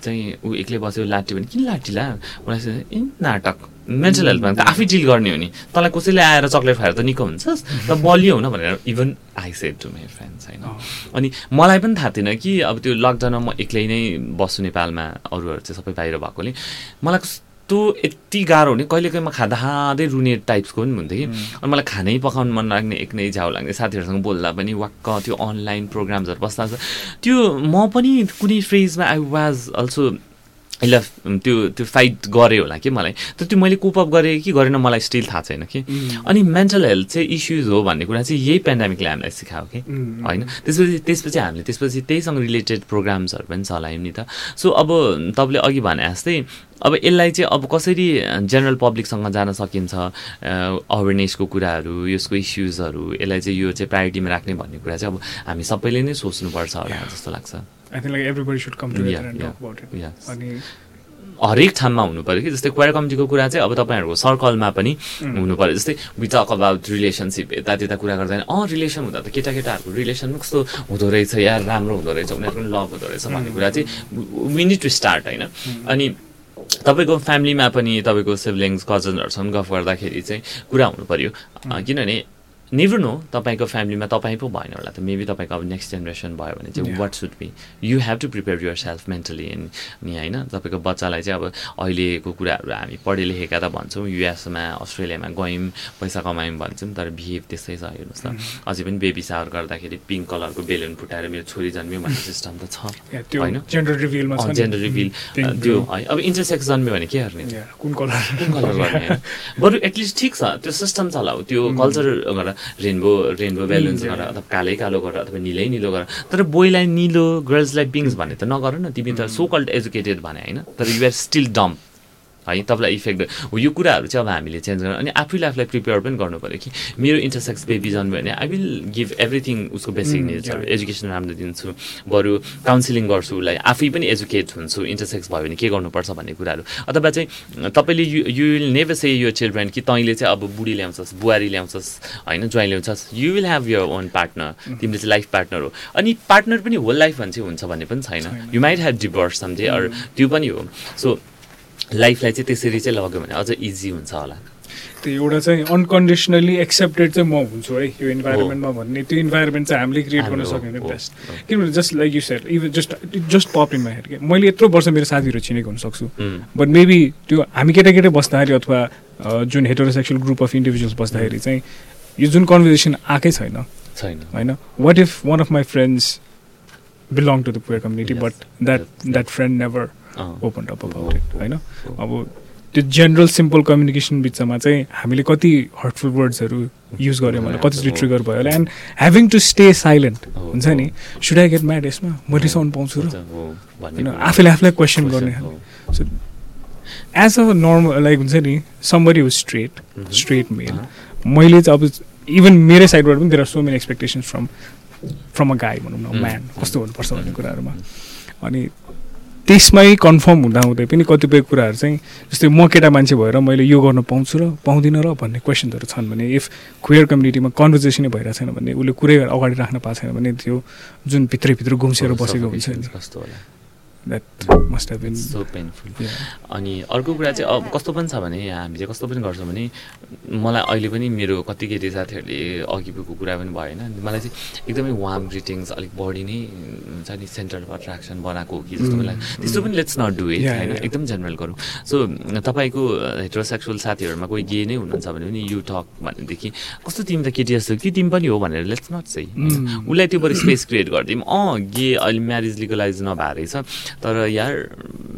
चाहिँ ऊ एक्लै बस्यो लाटी भने किन लाटीला उनीहरू ए नाटक। मेन्टल हेल्थ भने त आफै डिल गर्ने हो नि। तँलाई कसैले आएर चक्लेट खाएर त निको हुन्छस्? र बलियो हुन भनेर even I said to my friends होइन अनि मलाई पनि थाहा थिएन कि अब त्यो लकडाउनमा म एक्लै नै बस्छु नेपालमा अरूहरू चाहिँ सबै बाहिर भएकोले। मलाई कस्तो यति गाह्रो हुने कहिले कहिले म खाँदा खाँदै रुने टाइप्सको पनि हुन्थ्यो कि। अनि मलाई खानै पकाउनु मन लाग्ने एक्लै झ्याउ लाग्ने साथीहरूसँग बोल्दा पनि वाक्क त्यो अनलाइन प्रोग्राम्सहरू बस्दा त्यो म पनि कुनै फ्रेजमा आई वाज अल्सो ल त्यो त्यो फाइट गरेँ होला कि मलाई। तर त्यो मैले कोपअप गरेँ कि गरेन मलाई स्टिल थाहा छैन कि। अनि मेन्टल हेल्थ चाहिँ इस्युज हो भन्ने कुरा चाहिँ यही पेन्डामिकले हामीलाई सिकायो कि। होइन? त्यसपछि त्यसपछि हामीले त्यसपछि त्यहीसँग रिलेटेड प्रोग्राम्सहरू पनि चलायौँ नि त। सो अब तपाईँले अघि भने जस्तै अब यसलाई चाहिँ अब कसरी जेनरल पब्लिकसँग जान सकिन्छ अवेरनेसको कुराहरू यसको इस्युजहरू यसलाई चाहिँ यो चाहिँ प्रायोरिटीमा राख्ने भन्ने कुरा चाहिँ अब हामी सबैले नै सोच्नुपर्छ होला जस्तो लाग्छ। I think like everybody should come together and talk about it अनि हरेक ठाउँमा हुनु पऱ्यो कि जस्तै क्वायर कमिटीको कुरा चाहिँ अब तपाईँहरूको सर्कलमा पनि हुनु पऱ्यो। जस्तै वि टक अबाउट रिलेसनसिप यता त्यता कुरा गर्दैन। अँ रिलेसन हुँदा त केटाकेटाहरूको रिलेसन कस्तो हुँदो रहेछ या राम्रो हुँदो रहेछ उनीहरूको पनि लभ हुँदो रहेछ भन्ने कुरा चाहिँ वी निड टु स्टार्ट होइन? अनि तपाईँको फ्यामिलीमा पनि तपाईँको सिब्लिङ्स कजनहरूसँग गफ गर्दाखेरि चाहिँ कुरा हुनु पऱ्यो। किनभने नेभर नो तपाईँको फ्यामिलीमा तपाईँ पो भएन होला त मेबी तपाईँको अब नेक्स्ट जेनेरेसन भयो भने चाहिँ what should be you have to prepare yourself mentally and नि होइन तपाईँको बच्चालाई चाहिँ अब अहिलेको कुराहरू हामी पढे लेखेका त भन्छौँ युएसमा अस्ट्रेलियामा गयौँ पैसा कमायौँ भन्छौँ तर बिहेभ त्यस्तै छ हेर्नुहोस् त। अझै पनि बेबी सावर गर्दाखेरि पिङ्क कलरको बेलुन फुटाएर मेरो छोरी जन्मियो भन्ने सिस्टम त छ। होइन? जेन्डर रिभिल त्यो है अब इन्टरसेक्स जन्मियो भने के गर्ने कुन कलर कुन कलर गर्ने? बरु एटलिस्ट ठिक छ त्यो सिस्टम चलाऊ त्यो कल्चर गरेर रेनबो रेनबो बेलुन्स गरेर अथवा कालै कालो गरेर अथवा निलै निलो गरेर तर बोयलाई निलो गर्ल्सलाई पिङ्स भन्ने त नगर न तिमी त सो कल्ड एजुकेटेड भने होइन? तर युआर स्टिल डम है तपाईँलाई इफेक्ट हो यो कुराहरू चाहिँ अब हामीले चेन्ज गर्नु अनि आफैले आफूलाई प्रिपेयर पनि गर्नु पऱ्यो कि मेरो इन्टरसेक्स बेबी जन्म्यो भने आई विल गिभ एभ्रिथिङ उसको बेसिक निड्सहरू एजुकेसन राम्रो दिन्छु बरु काउन्सिलिङ गर्छु उसलाई आफै पनि एजुकेट हुन्छु इन्टरसेक्स भयो भने के गर्नुपर्छ भन्ने कुराहरू। अथवा चाहिँ तपाईँले you you will never say यो चिल्ड्रेन कि तैँले चाहिँ अब बुढी ल्याउँछस् बुहारी ल्याउँछस् होइन ज्वाइँ ल्याउँछस् you will have your own partner तिमीले चाहिँ लाइफ पार्टनर हो। अनि पार्टनर पनि होल लाइफ भने चाहिँ हुन्छ भन्ने पनि छैन। यु माइट हेभ डिभोर्स समझे अरू त्यो पनि हो। सो लाइफलाई चाहिँ त्यसरी चाहिँ लग्यो भने अझ इजी हुन्छ होला। त्यो एउटा चाहिँ अनकन्डिसनली एक्सेप्टेड चाहिँ म हुन्छु है। यो इन्भाइरोमेन्टमा भन्ने त्यो इन्भाइरोमेन्ट चाहिँ हामीले क्रिएट गर्न सक्यो भने बेस्ट किनभने just like you set even just just pop in head के मैले यत्रो वर्ष मेरो साथीहरू चिनेको हुनसक्छु। बट मेबी त्यो हामी केटाकेटी बस्दाखेरि अथवा जुन हेटोरोसेक्सुअल ग्रुप अफ इन्डिभिजुअल्स बस्दाखेरि चाहिँ यो जुन कन्भर्सेसन आएकै छैन। छैन। होइन? What if one of my friends belong to the poor community but that that friend never open up about it होइन? अब त्यो जेनरल सिम्पल कम्युनिकेसन बिचमा चाहिँ हामीले कति हर्टफुल वर्ड्सहरू युज गऱ्यौँ भने कतिचोटि ट्रिगर भयो होला। And having to stay silent हुन्छ नि? सुड आई गेट म्याड यसमा मैले साउन्ड पाउँछु र। होइन? आफैले आफूलाई क्वेसन गर्ने। So as a normal like हुन्छ नि somebody was straight straight male मैले चाहिँ अब इभन मेरै साइडबाट पनि there are so many expectations from from a guy भनौँ न म्यान कस्तो हुनुपर्छ भन्ने कुराहरूमा। अनि त्यसमै कन्फर्म हुँदा हुँदै पनि कतिपय कुराहरू चाहिँ जस्तै म केटा मान्छे भएर मैले यो गर्न पाउँछु र पाउँदिनँ र भन्ने क्वेसनहरू छन् भने इफ क्वेयर कम्युनिटीमा कन्भर्जेसनै भइरहेको छैन भने उसले कुरै अगाडि राख्न पाएको छैन भने त्यो जुन भित्रभित्र गुम्सेर बसेको हुन्छ that must have been so painful अनि अर्को कुरा चाहिँ अब कस्तो पनि छ भने हामी चाहिँ कस्तो पनि गर्छौँ भने मलाई अहिले पनि मेरो कति केटी साथीहरूले अघिको कुरा पनि भएन। मलाई चाहिँ एकदमै वार्म ग्रिटिङ्स अलिक बढी नै हुन्छ नि सेन्टर अफ अट्र्याक्सन बनाएको हो कि जस्तो मलाई त्यस्तो पनि लेट्स नट डु इट होइन? एकदम जेनरल गरौँ। सो तपाईँको हेट्रोसेक्सुअल साथीहरूमा कोही गे नै हुनुहुन्छ भने पनि यु टक भनेदेखि कस्तो तिमी त केटी जस्तो? कि तिमी पनि हो? भनेर लेट्स नट चाहिँ उसलाई त्यो बरु स्पेस क्रिएट गरिदिउँ। अँ गे अहिले म्यारिज लिगलाइज नभएको रहेछ। तर यार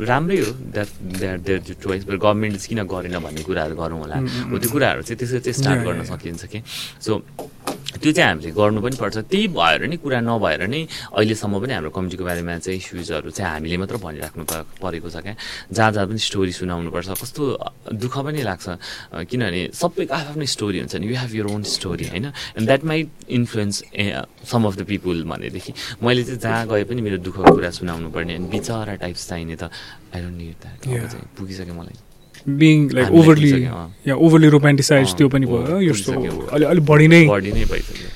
राम्रै हो द्याट द्याट देयर चोइस गभर्मेन्टले किन गरेन भन्ने कुराहरू गरौँ होला। हो त्यो कुराहरू चाहिँ त्यसरी चाहिँ स्टार्ट गर्न सकिन्छ कि। सो त्यो चाहिँ हामीले गर्नु पनि पर्छ। त्यही भएर नै कुरा नभएर नै अहिलेसम्म पनि हाम्रो कमिटीको बारेमा चाहिँ इस्युजहरू चाहिँ हामीले मात्र भनिराख्नु परेको छ क्या। जहाँ जहाँ पनि स्टोरी सुनाउनुपर्छ कस्तो दुःख पनि लाग्छ। किनभने सबैको आफ्नो स्टोरी हुन्छ नि। You have your own story होइन? And that might influence some of the people भनेदेखि। मैले चाहिँ जहाँ गए पनि मेरो दुःखको कुरा सुनाउनु पर्ने। अनि बिचरा टाइप्स चाहिने त। आई डोन्ट निड द्याट चाहिँ पुगिसक्यो मलाई। बिङ लाइक ओभरली या ओभरली रोमान्टिसाइज त्यो पनि भयो यो अलि अलिक बढी नै बढी नै भइसक्यो।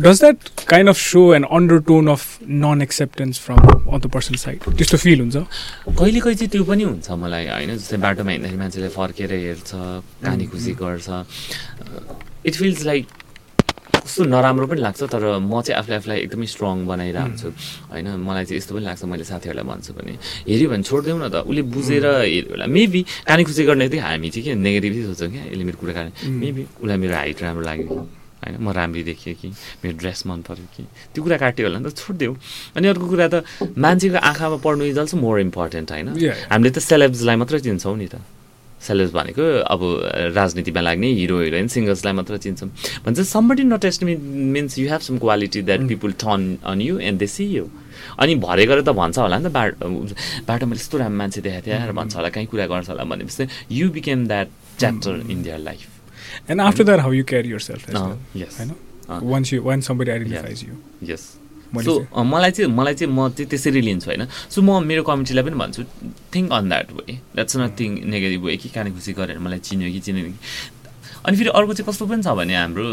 Does that kind of so an undertone of non acceptance from other person side त्यस्तो फिल हुन्छ? कहिले कहिले चाहिँ त्यो पनि हुन्छ मलाई होइन? जस्तै बाटोमा हिँड्दाखेरि मान्छेले फर्केर हेर्छ कानी खुसी गर्छ। इट फिल्स लाइक कस्तो नराम्रो पनि लाग्छ तर म चाहिँ आफूले आफूलाई एकदमै स्ट्रङ बनाइरहन्छु। होइन मलाई चाहिँ यस्तो पनि लाग्छ मैले साथीहरूलाई भन्छु भने हेऱ्यो भने छोडिदेऊ न त। उसले बुझेर हेऱ्यो होला। मेबी कानी खुसी गर्ने चाहिँ हामी चाहिँ के नेगेटिभै सोच्छौँ क्या। यसले मेरो कुरा काट्ने मेबी उसलाई मेरो हाइट राम्रो लाग्यो कि? होइन म राम्री देखिएँ कि? मेरो ड्रेस मन पऱ्यो कि? त्यो कुरा काट्यो होला नि त। छोडिदेऊ। अनि अर्को कुरा त मान्छेको आँखामा पढ्नु इज अल्सो मोर इम्पोर्टेन्ट होइन? हामीले त सेलेब्सलाई मात्रै चिन्छौँ नि त। सेलेब्स भनेको अब राजनीतिमा लाग्ने हिरो हिरोइन सिङ्गर्सलाई मात्र चिन्छौँ। भन्छ somebody not just means you have some quality that people turn on you and they see you अनि भरे गरेर त भन्छ होला नि त बाटो बाटो मैले यस्तो राम्रो मान्छे देखाएको थिएँ भन्छ होला कहीँ कुरा गर्छ होला भनेपछि you became that chapter in their life after that, how you carry yourself as well. yes. So मलाई चाहिँ मलाई चाहिँ म चाहिँ त्यसरी लिन्छु होइन? सो म मेरो कमिटीलाई पनि भन्छु think on that way that's not negative way कि काने खुसी गरेर मलाई चिन्यो कि चिन्यो कि। अनि फेरि अर्को चाहिँ कस्तो पनि छ भने हाम्रो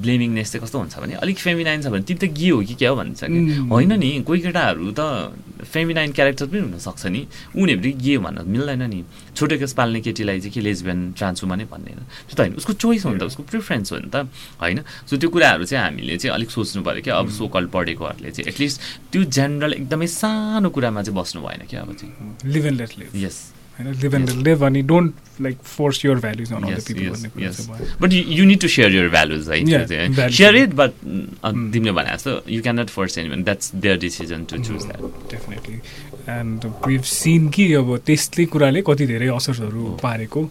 ब्लेमिङनेस चाहिँ कस्तो हुन्छ भने अलिक फेमिनाइन छ भने तिमी त गे हो कि क्या हो भन्छ कि? होइन नि कोही केटाहरू त फेमिनाइन क्यारेक्टर पनि हुनसक्छ नि। उनीहरू गे भन्न मिल्दैन नि। छोटो केस पाल्ने केटीलाई चाहिँ के लेजबियन ट्रान्सुमा नै भन्दैन। त्यो त होइन। उसको चोइस हो नि त उसको प्रिफरेन्स हो नि त। होइन? सो त्यो कुराहरू चाहिँ हामीले चाहिँ अलिक सोच्नु पऱ्यो क्या। अब सोकल पढेकोहरूले चाहिँ एटलिस्ट त्यो जेनरल एकदमै सानो कुरामा चाहिँ बस्नु भएन क्या अब चाहिँ। Live and let live. Yes. होइन लिभ एन्ड लिभ अनि don't like force your values on other people भन्ने कुरा चाहिँ but you need to share your values है सेयर इट बट तिमीले भने जस्तो you can not force any that's their decision to choose that definitely and we've seen कि अब त्यस्तै कुराले कति धेरै असरहरू पारेको।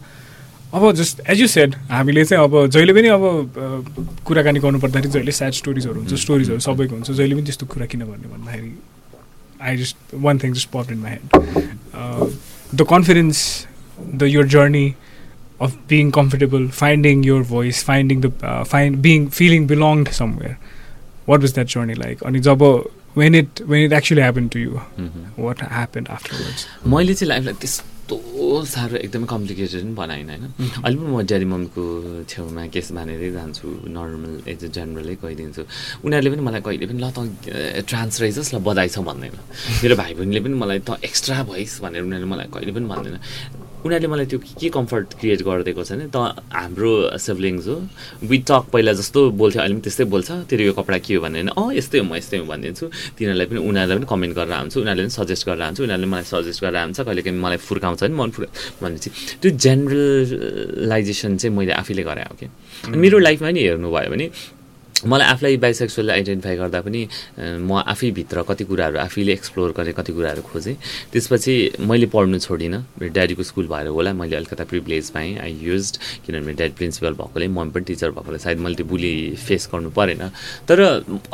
अब जस्ट एज यु सेड हामीले चाहिँ अब जहिले पनि अब कुराकानी गर्नु पर्दाखेरि जहिले स्याड स्टोरिजहरू हुन्छ स्टोरिजहरू सबैको हुन्छ जहिले पनि त्यस्तो कुरा किन गर्ने भन्दाखेरि I just one thing just pop in my head the confidence the your journey of being comfortable, finding your voice, finding the uh, find being feeling belonged somewhere. What was that journey like? अनि जब when it when it actually happened to you, मह्म। what happened afterwards? मैले चाहिँ लाइफलाई त्यस्तो साह्रो एकदमै complicated पनि बनाइनँ होइन। अहिले पनि म ड्याडी मम्मीको छेउमा केस भनेरै जान्छु नर्मल एज अ जेनरलै गइदिन्छु उनीहरूले पनि मलाई कहिले पनि ल त ट्रान्स रहेछस् ल बधाई छ भन्दैन। मेरो भाइ बहिनीले पनि मलाई त एक्स्ट्रा भइस् भनेर उनीहरूले मलाई कहिले पनि भन्दैन। उनीहरूले मलाई त्यो के कम्फर्ट क्रिएट गरिदिएको छ भने त हाम्रो सिब्लिङ्स हो। वि टक पहिला जस्तो बोल्थ्यो अहिले पनि त्यस्तै बोल्छ। तेरो यो कपडा के हो भनेर अँ यस्तै हो म यस्तै हो भनिदिन्छु। तिनीहरूलाई पनि उनीहरूलाई पनि कमेन्ट गरेर आउँछु उनीहरूले पनि सजेस्ट गरेर आउँछु उनीहरूले मलाई सजेस्ट गरेर आउँछ कहिले काहीँ मलाई फुर्काउँछ नि मन फुर्का भनेपछि त्यो जेनरलाइजेसन चाहिँ मैले आफैले गराएँ हो कि। मेरो लाइफमा नि हेर्नुभयो भने मलाई आफूलाई बाइसेक्सुअल आइडेन्टिफाई गर्दा पनि म आफैभित्र कति कुराहरू आफैले एक्सप्लोर गरेँ कति कुराहरू खोजेँ। त्यसपछि मैले पढ्नु छोडिनँ। मेरो ड्याडीको स्कुल भएर होला मैले अलिकता प्रिभिलेज पाएँ आई युज किनभने मेरो ड्याडी प्रिन्सिपल भएकोले मम्मी पनि टिचर भएकोले सायद मैले त्यो बुली फेस गर्नु परेन। तर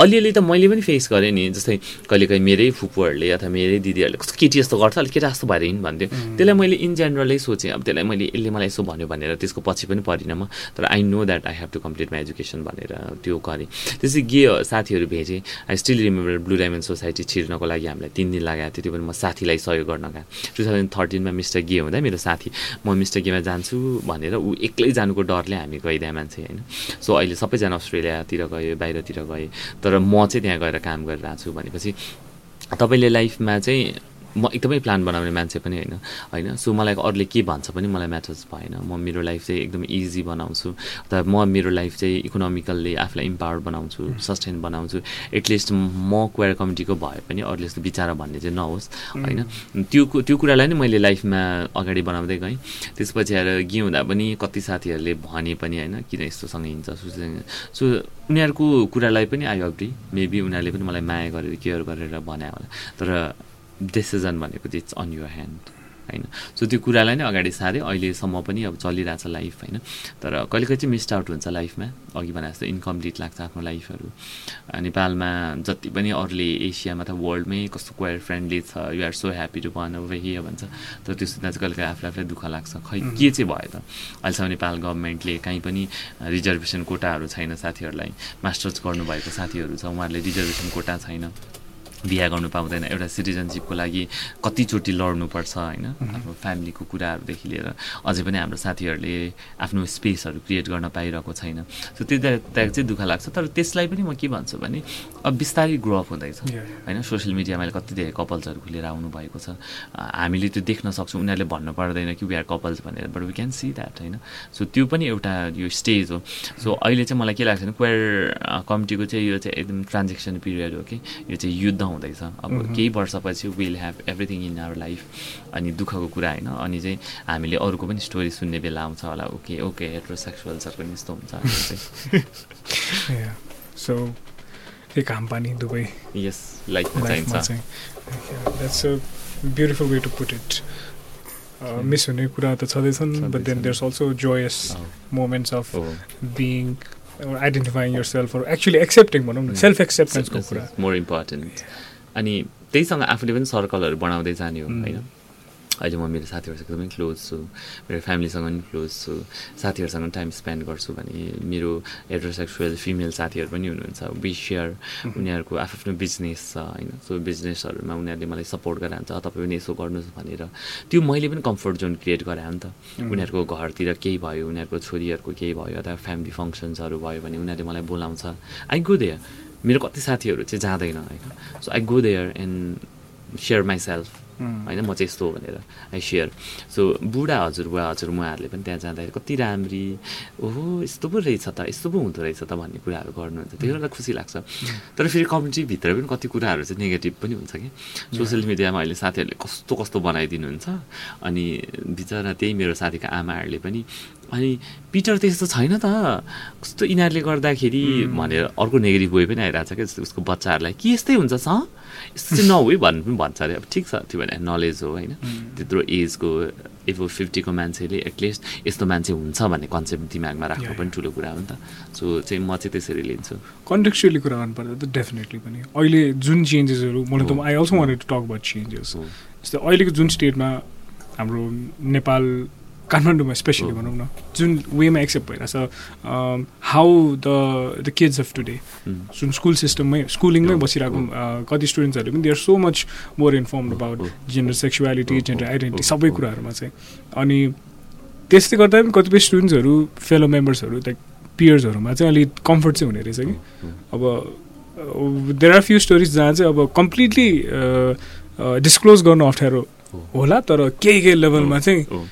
अलिअलि त मैले पनि फेस गरेँ नि जस्तै कहिलेकाहीँ मेरै फुपूहरूले अथवा मेरै दिदीहरूले कस्तो केटी जस्तो गर्छ अलिक केटा जस्तो भएर हिँड भन्थ्यो। त्यसलाई मैले इन जेनरलै सोचेँ। अब त्यसलाई मैले यसले मलाई यसो भन्यो भनेर त्यसको पछि पनि परिनँ म। तर I know that I have to complete my education भनेर त्यो गरेँ त्यसै गे साथीहरू भेटेँ। I still remember Blue Diamond Society छिर्नको लागि हामीलाई तिन दिन लगाएको थियो। त्यो पनि म साथीलाई सहयोग गर्न गएँ टु थाउजन्ड थर्टिनमा मिस्टर गे हुँदा मेरो साथी म मिस्टर गेमा जान्छु भनेर ऊ एक्लै जानुको डरले हामी गइदिए मान्छे होइन। सो अहिले सबैजना अस्ट्रेलियातिर गयो बाहिरतिर गए। तर म चाहिँ त्यहाँ गएर काम गरिरहेको छु भनेपछि तपाईँले लाइफमा चाहिँ म एकदमै प्लान बनाउने मान्छे पनि होइन। होइन सो मलाई अरूले के भन्छ पनि मलाई म्याटर्स भएन। म मेरो लाइफ चाहिँ एकदम इजी बनाउँछु। अथवा म मेरो लाइफ चाहिँ इकोनोमिकल्ली आफूलाई इम्पावर बनाउँछु सस्टेन बनाउँछु। एटलिस्ट म क्वेयर कमिटीको भए पनि अरूले यस्तो विचार भन्ने चाहिँ नहोस्। होइन त्यो त्यो कुरालाई नै मैले लाइफमा अगाडि बनाउँदै गएँ। त्यसपछि आएर के हुँदा पनि कति साथीहरूले भने पनि होइन किन यस्तोसँग हिँड्छ सो उनीहरूको कुरालाई पनि आई अग्री मेबी उनीहरूले पनि मलाई माया गरेर केयर गरेर भने होला। तर डिसिजन भनेको चाहिँ इट्स अन युर ह्यान्ड होइन? सो त्यो कुरालाई नै अगाडि सारेँ। अहिलेसम्म पनि अब चलिरहेछ लाइफ होइन? तर कहिले कहिले चाहिँ मिस्ड आउट हुन्छ लाइफमा अघि भने जस्तो इन्कम्प्लिट लाग्छ आफ्नो लाइफहरू नेपालमा जति पनि अरूले एसियामा त वर्ल्डमै कस्तो क्वायर फ्रेन्डली छ you are so happy to be on over here भन्छ। तर त्यो सुन्दा चाहिँ कहिले काहीँ आफूलाई आफूलाई दुःख लाग्छ। खै के चाहिँ भयो त? अहिलेसम्म नेपाल गभर्मेन्टले कहीँ पनि रिजर्भेसन कोटाहरू छैन साथीहरूलाई। मास्टर्स गर्नुभएको साथीहरू छ उहाँहरूले रिजर्भेसन कोटा छैन। बिहा गर्नु पाउँदैन। एउटा सिटिजनसिपको लागि कतिचोटि लड्नुपर्छ होइन? आफ्नो फ्यामिलीको कुराहरूदेखि लिएर। अझै पनि हाम्रो साथीहरूले आफ्नो स्पेसहरू क्रिएट गर्न पाइरहेको छैन। सो त्यो त्यहाँ चाहिँ दुःख लाग्छ। तर त्यसलाई पनि म के भन्छु भने अब बिस्तारै ग्रो अप हुँदैछ। होइन? सोसियल मिडियामा अहिले कति धेरै कपल्सहरू खुलेर आउनु भएको छ हामीले त्यो देख्न सक्छौँ। उनीहरूले भन्नु पर्दैन कि वी आर कपल्स भनेर but we can see that होइन? सो त्यो पनि एउटा यो स्टेज हो। सो अहिले चाहिँ मलाई के लाग्छ भने क्वेयर कमिटीको चाहिँ यो चाहिँ एकदम ट्रान्जेक्सन पिरियड हो कि यो चाहिँ युद्ध हुँदैछ। अब केही वर्षपछि will have everything in our life अनि दुःखको कुरा होइन अनि चाहिँ हामीले अरूको पनि स्टोरी सुन्ने बेला आउँछ होला। ओके ओके हेट्रोसेक्सुअल्सहरूको पनि यस्तो हुन्छ. So, एक हामपानी दुबई। यस लाइफमा लाइफमा चाहिन्छ। चाहिँ। That's a beautiful way to put it miss हुने कुरा त छँदैछन् but then. There's also joyous moments of being identifying yourself actually accepting भनौँ न सेल्फ एक्सेप्टेन्सको कुरा। मोर इम्पोर्टेन्ट अनि त्यहीसँग आफूले पनि सर्कलहरू बनाउँदै जाने हो Mm. होइन? अहिले म मेरो साथीहरूसँग एकदमै क्लोज छु। मेरो फ्यामिलीसँग पनि क्लोज छु। साथीहरूसँग टाइम स्पेन्ड गर्छु भने मेरो हेट्रोसेक्सुअल फिमेल साथीहरू पनि हुनुहुन्छ। वि सेयर उनीहरूको आफ्नो बिजनेस छ होइन। सो बिजनेसहरूमा उनीहरूले मलाई सपोर्ट गरान्छ। "अँ, तपाईँ पनि यसो गर्नुहोस् भनेर। त्यो मैले पनि कम्फर्ट जोन क्रिएट गरेँ हो नि त। उनीहरूको घरतिर केही भयो उनीहरूको छोरीहरूको केही भयो अथवा फ्यामिली फङ्सन्सहरू भयो भने उनीहरूले मलाई बोलाउँछ। आई गो देयर मेरो कति साथीहरू चाहिँ जाँदैन होइन। So I go there and share myself होइन म चाहिँ यस्तो हो भनेर आई सेयर सो बुढा हजुरबुवा हजुरमुवाहरूले पनि त्यहाँ जाँदाखेरि कति राम्री ओहो यस्तो पो रहेछ त यस्तो पो हुँदो रहेछ त भन्ने कुराहरू गर्नुहुन्छ। त्यो बेला खुसी लाग्छ। तर फेरि कम्युनिटीभित्र पनि कति कुराहरू चाहिँ नेगेटिभ पनि हुन्छ कि? सोसियल मिडियामा अहिले साथीहरूले कस्तो कस्तो बनाइदिनुहुन्छ? अनि बिचरा त्यही मेरो साथीको आमाहरूले पनि अनि पिटर त यस्तो छैन त। कस्तो यिनीहरूले गर्दाखेरि भनेर अर्को नेगेटिभ वे पनि आइरहेको छ क्या जस्तो उसको बच्चाहरूलाई। के यस्तै हुन्छ स? यस्तो चाहिँ नहो भन्नु पनि भन्छ अरे। अब ठिक छ त्यो भने नलेज हो होइन? त्यत्रो एजको एभो फिफ्टीको मान्छेले एटलिस्ट यस्तो मान्छे हुन्छ भन्ने कन्सेप्ट दिमागमा राख्नु पनि ठुलो कुरा हो नि त। सो चाहिँ म चाहिँ त्यसरी लिन्छु। कन्टेक्चुअली कुरा गर्नुपर्दा त डेफिनेटली पनि। अहिले जुन चेन्जेसहरू मलाई त। I also wanted to talk about changes जस्तै अहिलेको जुन स्टेटमा हाम्रो नेपाल काठमाडौँमा स्पेसली भनौँ न जुन वेमा एक्सेप्ट भइरहेछ how the the kids of today जुन स्कुल सिस्टममै स्कुलिङमै बसिरहेको कति स्टुडेन्ट्सहरू पनि they are so much more inform about gender sexuality gender identity सबै कुराहरूमा चाहिँ। अनि त्यसले गर्दा पनि कतिपय स्टुडेन्ट्सहरू फेलो मेम्बर्सहरू लाइक पियर्सहरूमा चाहिँ अलिक कम्फर्ट चाहिँ हुने रहेछ कि। अब देयर आर फ्यु स्टोरिज जहाँ चाहिँ अब कम्प्लिटली डिस्क्लोज गर्नु अप्ठ्यारो होला तर केही केही लेभलमा चाहिँ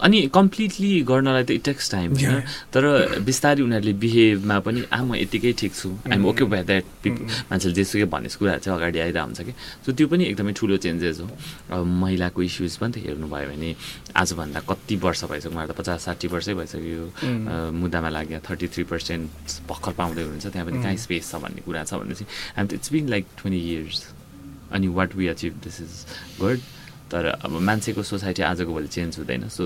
अनि कम्प्लिटली गर्नलाई त इट टेक्स टाइम होइन? तर बिस्तारै उनीहरूले बिहेभमा पनि आ म यतिकै ठिक छु। I'm okay by that people मान्छेले जेसुकै भन्ने कुराहरू चाहिँ अगाडि आइरहेको हुन्छ कि। सो त्यो पनि एकदमै ठुलो चेन्जेस हो। अब महिलाको इस्युज पनि त हेर्नुभयो भने आजभन्दा कति वर्ष भइसक्यो? उहाँहरू त पचास साठी वर्षै भइसक्यो। मुद्दामा लाग्यो थर्टी थ्री पर्सेन्ट भर्खर पाउँदै हुनुहुन्छ। त्यहाँ पनि कहीँ स्पेस छ भन्ने कुरा छ भने चाहिँ हामी it's been like twenty years अनि what we achieve this is good तर अब मान्छेको सोसाइटी आजको भोलि चेन्ज हुँदैन सो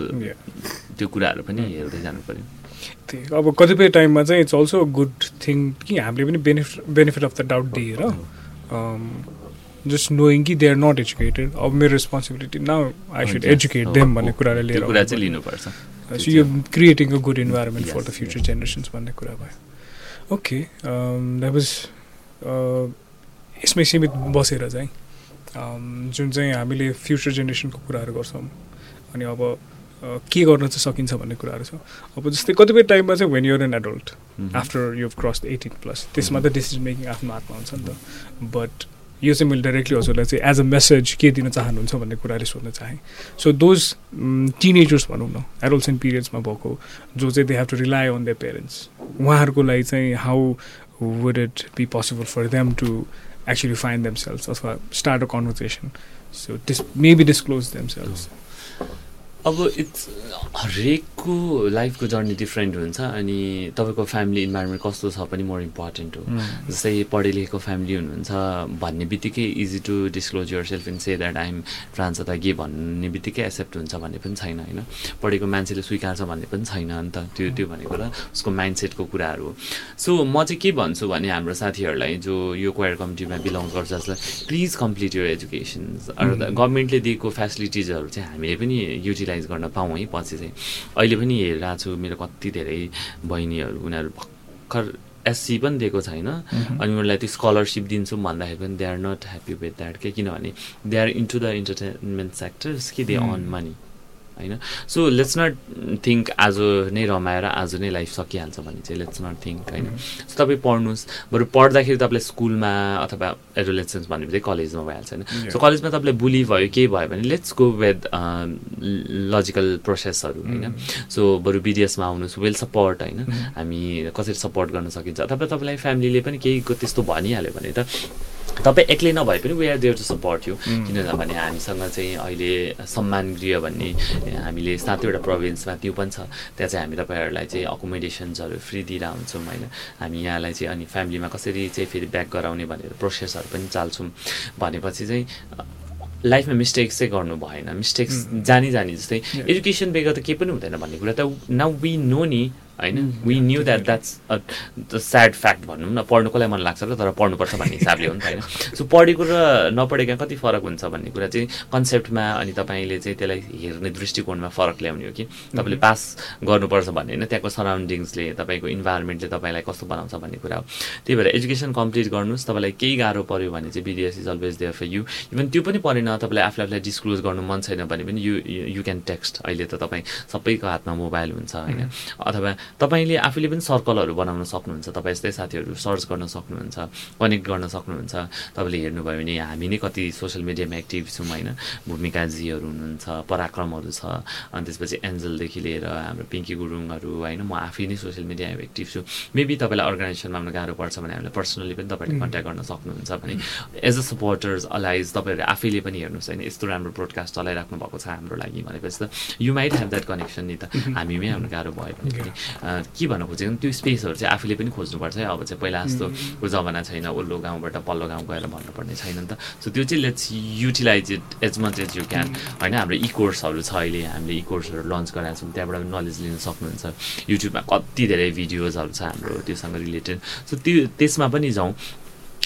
त्यो कुराहरू पनि हेर्दै जानु पऱ्यो त्यही अब कतिपय टाइममा चाहिँ इट्स अल्सो गुड थिङ कि हामीले पनि benefit benefit of the doubt दिएर जस्ट नोइङ कि दे आर नट एजुकेटेड अब मेरो responsibility now I should educate them भन्ने कुरालाई लिएर कुरा चाहिँ लिनुपर्छ। सो यो creating a good environment for the future generations भन्ने कुरा भयो। ओके द्याट वाज यसमै सीमित बसेर चाहिँ जुन चाहिँ हामीले फ्युचर जेनेरेसनको कुराहरू गर्छौँ अनि अब के गर्न चाहिँ सकिन्छ भन्ने कुराहरू छ। अब जस्तै कतिपय टाइममा चाहिँ when your an adult after you cross eighteen plus त्यसमा त डिसिजन मेकिङ आफ्नो हातमा हुन्छ नि त। बट यो चाहिँ मैले डाइरेक्टली हजुरलाई चाहिँ एज अ मेसेज के दिन चाहनुहुन्छ भन्ने कुराले सोध्न चाहेँ। सो दोज टिनेजर्स भनौँ न एडल्सन पिरियड्समा भएको जो चाहिँ they have to rely on the parents उहाँहरूको लागि चाहिँ how would it be possible for them to actually find themselves or start a conversation. So dis- maybe disclose themselves. Oh. अब it's हरेकको लाइफको जर्नी डिफ्रेन्ट हुन्छ अनि तपाईँको family environment कस्तो छ पनि मोर इम्पोर्टेन्ट हो। जस्तै पढे लेखेको फ्यामिली हुनुहुन्छ भन्ने बित्तिकै easy to disclose yourself in say that I'm trans अथवा गे भन्ने बित्तिकै एक्सेप्ट हुन्छ भन्ने पनि छैन होइन? पढेको मान्छेले स्वीकार्छ भन्ने पनि छैन नि त त्यो त्यो भनेको र उसको माइन्डसेटको कुराहरू हो। सो म चाहिँ के भन्छु भने हाम्रो साथीहरूलाई जो यो क्वायर कमिटीमा बिलोङ गर्छ जसलाई प्लिज कम्प्लिट यो एजुकेसन गभर्मेन्टले दिएको फेसिलिटिजहरू चाहिँ हामीले पनि युटिलाइज युटिलाइज गर्न पाऊँ है पछि चाहिँ। अहिले पनि हेरिरहेको छु मेरो कति धेरै बहिनीहरू उनीहरू भर्खर एससी पनि दिएको छैन। अनि उनीहरूलाई त्यो स्कलरसिप दिन्छु भन्दाखेरि पनि they are not happy with that के किनभने they are into the entertainment sectors कि दे अन मनी होइन? सो लेट्स नट थिङ्क आज नै रमाएर आज नै लाइफ सकिहाल्छ भन्ने चाहिँ लेट्स नट थिङ्क होइन? सो तपाईँ पढ्नुहोस्। बरु पढ्दाखेरि तपाईँलाई स्कुलमा अथवा एडोलेसेन्स भन्ने बित्तिकै कलेजमा भइहाल्छ होइन? सो कलेजमा तपाईँलाई बुली भयो केही भयो भने लेट्स गो विथ लजिकल प्रोसेसहरू होइन? सो बरु बिडिएसमा आउनुहोस् वेल सपोर्ट होइन? हामी कसरी सपोर्ट गर्न सकिन्छ? अथवा तपाईँलाई फ्यामिलीले पनि केही त्यस्तो भनिहाल्यो भने त तपाईँ एक्लै नभए पनि we are there to support you किनभने हामीसँग चाहिँ अहिले सम्मान गृह भन्ने हामीले सातवटा प्रोभिन्समा त्यो पनि छ। त्यहाँ चाहिँ हामी तपाईँहरूलाई चाहिँ अकोमोडेसन्सहरू फ्री दिइरहेको हुन्छौँ होइन। हामी यहाँलाई चाहिँ अनि फ्यामिलीमा कसरी चाहिँ फेरि ब्याक गराउने भनेर प्रोसेसहरू पनि चाल्छौँ। भनेपछि चाहिँ लाइफमा मिस्टेक्स चाहिँ गर्नु भएन। मिस्टेक्स जानी जानी जस्तै एजुकेसन बेगर त केही पनि हुँदैन भन्ने कुरा त नाउ वी नो नि होइन? We knew that that's the sad fact भनौँ न पढ्नु कसलाई मन लाग्छ र तर पढ्नुपर्छ भन्ने हिसाबले हो नि त होइन? सो पढेको र नपढेको कति फरक हुन्छ भन्ने कुरा चाहिँ कन्सेप्टमा अनि तपाईँले चाहिँ त्यसलाई हेर्ने दृष्टिकोणमा फरक ल्याउने हो कि? तपाईँले पास गर्नुपर्छ भन्ने होइन? त्यहाँको सराउन्डिङ्सले तपाईँको इन्भाइरोमेन्टले तपाईँलाई कस्तो बनाउँछ भन्ने कुरा हो। त्यही भएर एजुकेसन कम्प्लिट गर्नुहोस् तपाईँलाई केही गाह्रो पऱ्यो भने चाहिँ BDS is always there for you even त्यो पनि परेन तपाईँलाई आफूलाई आफूलाई डिस्क्लोज गर्नु मन छैन भने पनि यु यु क्यान टेक्स्ट अहिले त तपाईँ सबैको हातमा मोबाइल हुन्छ होइन? अथवा तपाईँले आफूले पनि सर्कलहरू बनाउन सक्नुहुन्छ तपाईँ यस्तै साथीहरू सर्च गर्न सक्नुहुन्छ कनेक्ट गर्न सक्नुहुन्छ तपाईँले हेर्नुभयो भने हामी नै कति सोसियल मिडियामा एक्टिभ छौँ होइन? भूमिकाजीहरू हुनुहुन्छ पराक्रमहरू छ अनि त्यसपछि एन्जलदेखि लिएर हाम्रो पिङ्की गुरुङहरू होइन? म आफै नै सोसियल मिडियामा एक्टिभ छु। मेबी तपाईँलाई अर्गनाइजेसनमा आउनु गाह्रो पर्छ भने हामीलाई पर्सनली पनि तपाईँले कन्ट्याक्ट गर्न सक्नुहुन्छ भने एज अ सपोर्टर्स अलाइज तपाईँहरू आफैले पनि हेर्नुहोस् होइन? यस्तो राम्रो ब्रोडकास्ट चलाइराख्नु भएको छ हाम्रो लागि भनेपछि त you might have that connection नि त। हामीमै। आउनु गाह्रो भयो भने पनि। के भन्न खोजेको त्यो स्पेसहरू चाहिँ आफूले पनि खोज्नुपर्छ है। अब चाहिँ पहिला जस्तो जमाना छैन ओल्लो गाउँबाट पल्लो गाउँ गएर भन्नुपर्ने छैन नि त। सो त्यो चाहिँ let's utilize it as much as you can होइन हाम्रो इ कोर्सहरू छ अहिले हामीले इ कोर्सहरू लन्च गराएको छौँ त्यहाँबाट नलेज लिन सक्नुहुन्छ। युट्युबमा कति धेरै भिडियोजहरू छ हाम्रो त्योसँग रिलेटेड सो त्यो त्यसमा पनि जाउँ।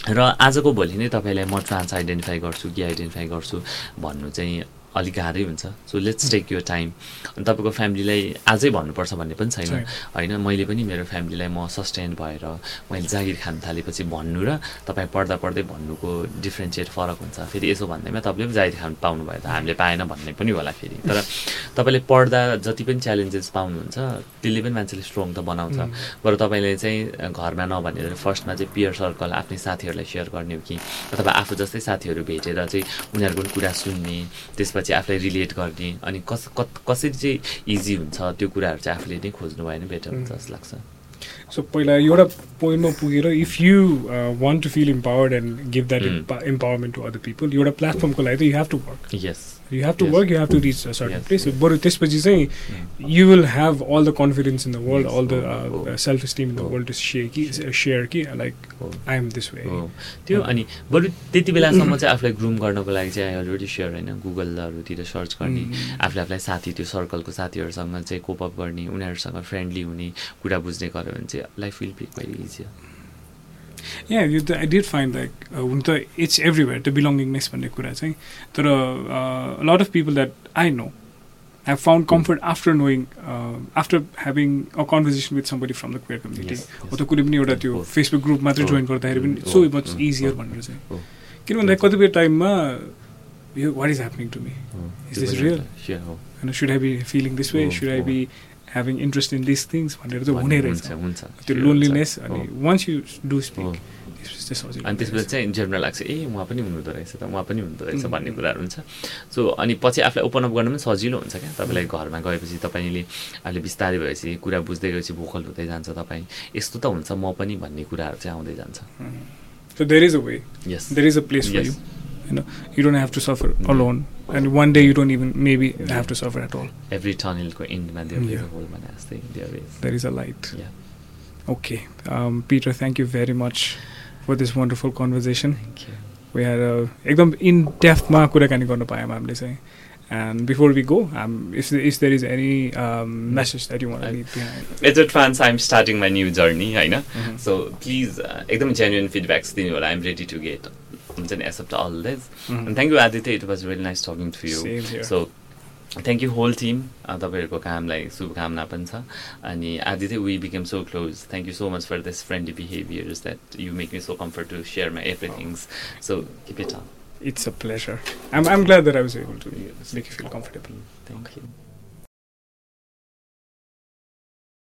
र आजको भोलि नै तपाईँलाई म ट्रान्स आइडेन्टिफाई गर्छु कि आइडेन्टिफाई गर्छु भन्नु चाहिँ अलिक गाह्रै हुन्छ। सो लेट्स टेक यो टाइम अनि तपाईँको फ्यामिलीलाई आजै भन्नुपर्छ भन्ने पनि छैन। होइन मैले पनि मेरो फ्यामिलीलाई म सस्टेन भएर मैले जागिर खान थालेपछि भन्नु र तपाईँ पढ्दा पढ्दै भन्नुको डिफ्रेन्सिएट फरक हुन्छ। फेरि यसो भन्दैमा तपाईँले पनि जागिर खान पाउनु भयो त हामीले पाएन भन्ने पनि होला फेरि। तर तपाईँले पढ्दा जति पनि च्यालेन्जेस पाउनुहुन्छ त्यसले पनि मान्छेले स्ट्रङ त बनाउँछ। बरु तपाईँले चाहिँ घरमा नभनेर फर्स्टमा चाहिँ पियर सर्कल आफ्नै साथीहरूलाई सेयर गर्ने हो कि? अथवा आफू जस्तै साथीहरू भेटेर चाहिँ उनीहरूको पनि कुरा सुन्ने त्यसपछि आफूलाई रिलेट गर्ने अनि कस कसरी चाहिँ इजी हुन्छ त्यो कुराहरू चाहिँ आफूले नै खोज्नु भयो भने बेटर हुन्छ जस्तो लाग्छ। सो पहिला एउटा पोइन्टमा पुगेर if you want to feel empowered and give that. Empowerment to other people एउटा प्लेटफर्मको लागि त you have to work yes you have to. Work you have to reach a certain. Place बरु त्यसपछि चाहिँ you will have all the confidence in the world. All. The self esteem in the. World to share कि share कि like I am this way त्यो अनि बरु त्यति बेलासम्म चाहिँ आफूलाई ग्रुम गर्नको लागि चाहिँ आई अलरेडी सेयर होइन गुगलहरूतिर सर्च गर्ने Mm. आफूले आफूलाई साथी त्यो सर्कलको साथीहरूसँग चाहिँ कोपअप गर्ने उनीहरूसँग फ्रेन्डली हुने कुरा बुझ्ने गऱ्यो भने चाहिँ life will be very easy या यो त आई डिड फाइन्ड लाइक हुन त इट्स एभ्रिवेयर त्यो बिलोङ्गिङनेस भन्ने कुरा चाहिँ तर lot of people that I know have found comfort after knowing uh, after having a conversation with somebody from the queer community Yes, yes. कुनै पनि एउटा त्यो हो। फेसबुक ग्रुप मात्रै हो। जोइन गर्दाखेरि पनि हो। सो मच हो। इजियर हो। भनेर चाहिँ हो। किन भन्दा कतिपय टाइममा यो what is happening to me Is this real? हो होइन should I be feeling this way हो, सुड आई हो। Be having interest in this things भनेर चाहिँ हुने रहेछ। हुन्छ। त्यो लोनलिनेस। अनि वान्स यु डु। स्पिक अनि त्यसपछि चाहिँ जेनरल लाग्छ ए उहाँ पनि हुनुहुँदो रहेछ त उहाँ पनि हुनुहुँदो रहेछ. भन्ने कुराहरू हुन्छ। सो अनि पछि आफूलाई ओपन अप गर्न पनि सजिलो हुन्छ क्या। तपाईँलाई घरमा गएपछि तपाईँले आफूले बिस्तारै भएपछि कुरा बुझ्दै गएपछि भोकल हुँदै जान्छ तपाईँ। यस्तो त हुन्छ म पनि भन्ने कुराहरू चाहिँ आउँदै जान्छ। So there is a way yes there is a place for Yes. you you know? You don't to Mm. and one day you don't even maybe have to suffer at all every टनलको इन्डमा there Yeah. Hole भने जस्तै there is there is a light या okay um, peter thank you very much for this wonderful conversation we had a एकदम in डेप्थमा कुराकानी गर्न पायौँ हामीले चाहिँ and before we go um, if, if there is any um, message that you want to leave behind as a trans I'm starting my new journey होइन Mhm. So please एकदम genuine feedbacks दिनु होला I'm ready to get हुन्छ नि accept all this Mhm. Thank you Aditya it was very nice talking to you. So thank you whole team तपाईँहरूको कामलाई शुभकामना पनि छ. अनि Aditya we became so close thank you so much for this friendly behaviours that you make me so comfort to share my everythings so keep it up it's a pleasure. I'm, I'm glad that I was able to make you feel comfortable. Thank you